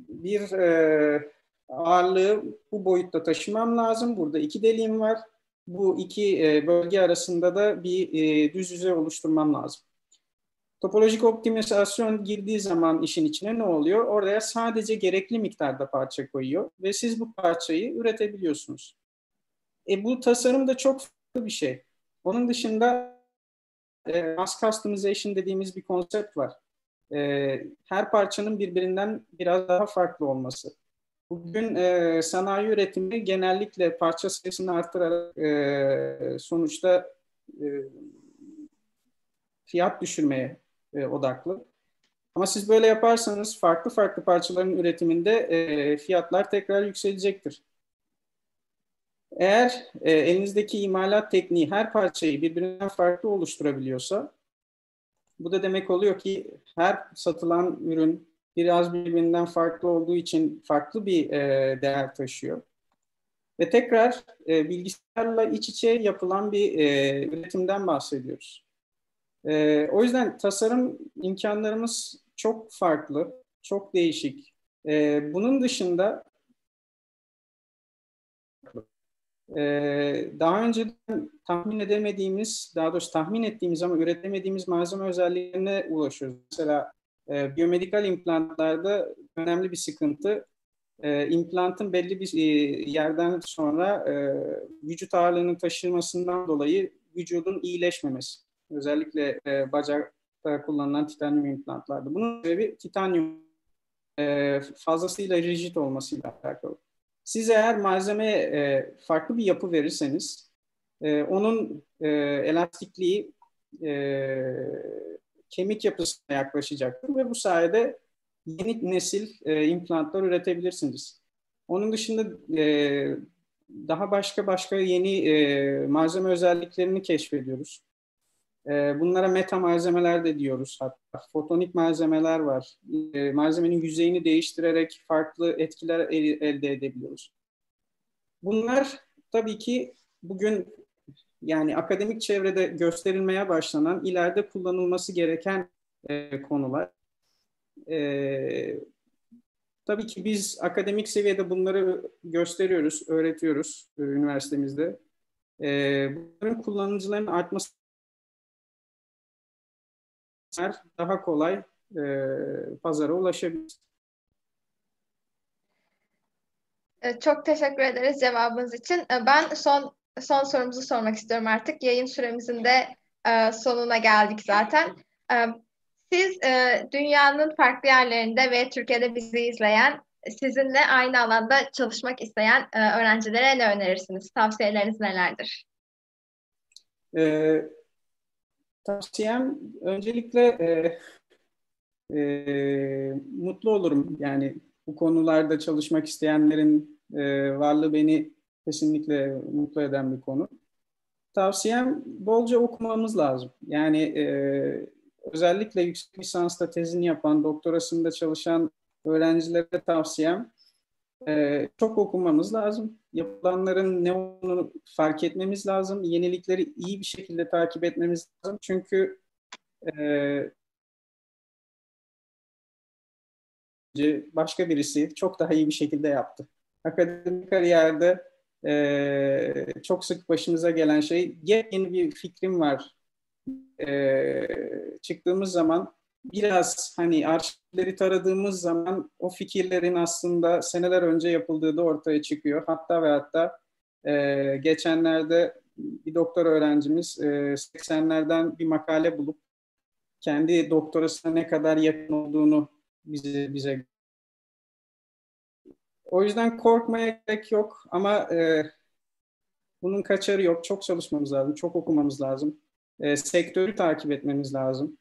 bir e, ağırlığı bu boyutta taşımam lazım. Burada iki deliğim var. Bu iki e, bölge arasında da bir e, düz yüzey oluşturmam lazım. Topolojik optimizasyon girdiği zaman işin içine ne oluyor? Oraya sadece gerekli miktarda parça koyuyor ve siz bu parçayı üretebiliyorsunuz. E, bu tasarım da çok farklı bir şey. Onun dışında e, mass customization dediğimiz bir konsept var. E, her parçanın birbirinden biraz daha farklı olması. Bugün e, sanayi üretimi genellikle parça sayısını arttırarak e, sonuçta e, fiyat düşürmeye e, odaklı. Ama siz böyle yaparsanız farklı farklı parçaların üretiminde e, fiyatlar tekrar yükselecektir. Eğer e, elinizdeki imalat tekniği her parçayı birbirinden farklı oluşturabiliyorsa bu da demek oluyor ki her satılan ürün biraz birbirinden farklı olduğu için farklı bir e, değer taşıyor. Ve tekrar e, bilgisayarla iç içe yapılan bir e, üretimden bahsediyoruz. E, o yüzden tasarım imkanlarımız çok farklı, çok değişik. E, bunun dışında e, daha önce tahmin edemediğimiz, daha doğrusu tahmin ettiğimiz ama üretemediğimiz malzeme özelliklerine ulaşıyoruz. Mesela e, biyomedikal implantlarda önemli bir sıkıntı. E, implantın belli bir e, yerden sonra e, vücut ağırlığının taşınmasından dolayı vücudun iyileşmemesi. Özellikle e, bacakta kullanılan titanyum implantlarda. Bunun sebebi titanyum e, fazlasıyla rigid olmasıyla alakalı. Siz eğer malzemeye e, farklı bir yapı verirseniz e, onun e, elastikliği e, kemik yapısına yaklaşacaktır ve bu sayede yeni nesil e, implantlar üretebilirsiniz. Onun dışında e, daha başka başka yeni e, malzeme özelliklerini keşfediyoruz. E, bunlara meta malzemeler de diyoruz hatta. Fotonik malzemeler var. E, malzemenin yüzeyini değiştirerek farklı etkiler el, elde edebiliyoruz. Bunlar tabii ki bugün yani akademik çevrede gösterilmeye başlanan, ileride kullanılması gereken e, konular. E, tabii ki biz akademik seviyede bunları gösteriyoruz, öğretiyoruz e, üniversitemizde. E, bunların kullanıcıların artması daha kolay e, pazara ulaşabilir. E, çok teşekkür ederiz cevabınız için. E, ben son son sorumuzu sormak istiyorum artık. Yayın süremizin de e, sonuna geldik zaten. Siz dünyanın farklı yerlerinde ve Türkiye'de bizi izleyen, sizinle aynı alanda çalışmak isteyen öğrencilere ne önerirsiniz? Tavsiyeleriniz nelerdir? Ee, tavsiyem öncelikle e, e, mutlu olurum. Yani bu konularda çalışmak isteyenlerin e, varlığı beni kesinlikle mutlu eden bir konu. Tavsiyem bolca okumamız lazım. Yani e, özellikle yüksek lisansta tezini yapan, doktorasında çalışan öğrencilere tavsiyem e, çok okumamız lazım. Yapılanların ne olduğunu fark etmemiz lazım. Yenilikleri iyi bir şekilde takip etmemiz lazım. Çünkü e, başka birisi çok daha iyi bir şekilde yaptı. Akademik kariyerde e, çok sık başımıza gelen şey yeni bir fikrim var. E, çıktığımız zaman biraz hani arşivleri taradığımız zaman o fikirlerin aslında seneler önce yapıldığı da ortaya çıkıyor. Hatta ve hatta e, geçenlerde bir doktor öğrencimiz e, 80'lerden bir makale bulup kendi doktorasına ne kadar yakın olduğunu bize bize o yüzden korkmaya gerek yok ama e, bunun kaçarı yok. Çok çalışmamız lazım, çok okumamız lazım. E, sektörü takip etmemiz lazım.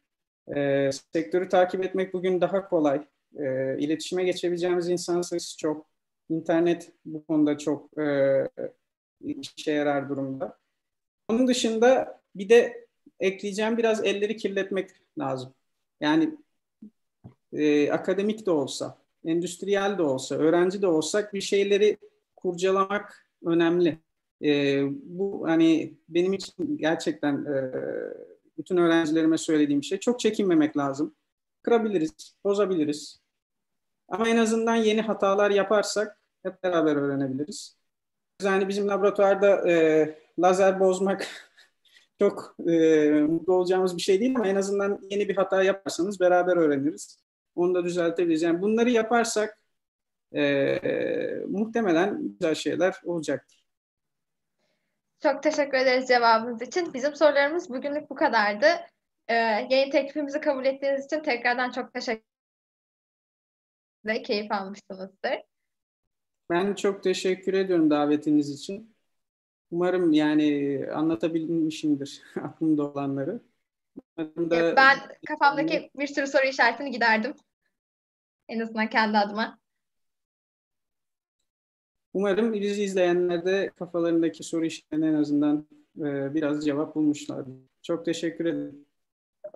E, sektörü takip etmek bugün daha kolay. E, iletişime geçebileceğimiz insan sayısı çok. İnternet bu konuda çok e, işe yarar durumda. Onun dışında bir de ekleyeceğim biraz elleri kirletmek lazım. Yani e, akademik de olsa, endüstriyel de olsa, öğrenci de olsak bir şeyleri kurcalamak önemli. E, bu hani benim için gerçekten e, bütün öğrencilerime söylediğim şey. Çok çekinmemek lazım. Kırabiliriz, bozabiliriz. Ama en azından yeni hatalar yaparsak hep beraber öğrenebiliriz. Yani bizim laboratuvarda e, lazer bozmak çok e, mutlu olacağımız bir şey değil ama en azından yeni bir hata yaparsanız beraber öğreniriz. Onu da düzeltebiliriz. Yani bunları yaparsak e, muhtemelen güzel şeyler olacaktır. Çok teşekkür ederiz cevabınız için. Bizim sorularımız bugünlük bu kadardı. Ee, yeni teklifimizi kabul ettiğiniz için tekrardan çok teşekkür ederim. Keyif almışsınızdır. Ben çok teşekkür ediyorum davetiniz için. Umarım yani anlatabilmişimdir aklımda olanları. Da... Ben kafamdaki bir sürü soru işaretini giderdim. En azından kendi adıma. Umarım bizi izleyenler de kafalarındaki soru işlerine en azından e, biraz cevap bulmuşlardır. Çok teşekkür ederim.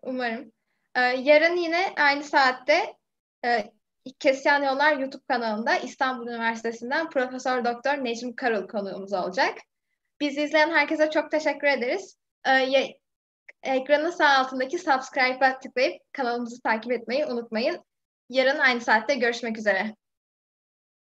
Umarım. Ee, yarın yine aynı saatte e, Kesyan Yollar YouTube kanalında İstanbul Üniversitesi'nden Profesör Doktor Necmi Karıl konuğumuz olacak. Bizi izleyen herkese çok teşekkür ederiz. Ee, ekranın sağ altındaki subscribe'a tıklayıp kanalımızı takip etmeyi unutmayın. Yarın aynı saatte görüşmek üzere.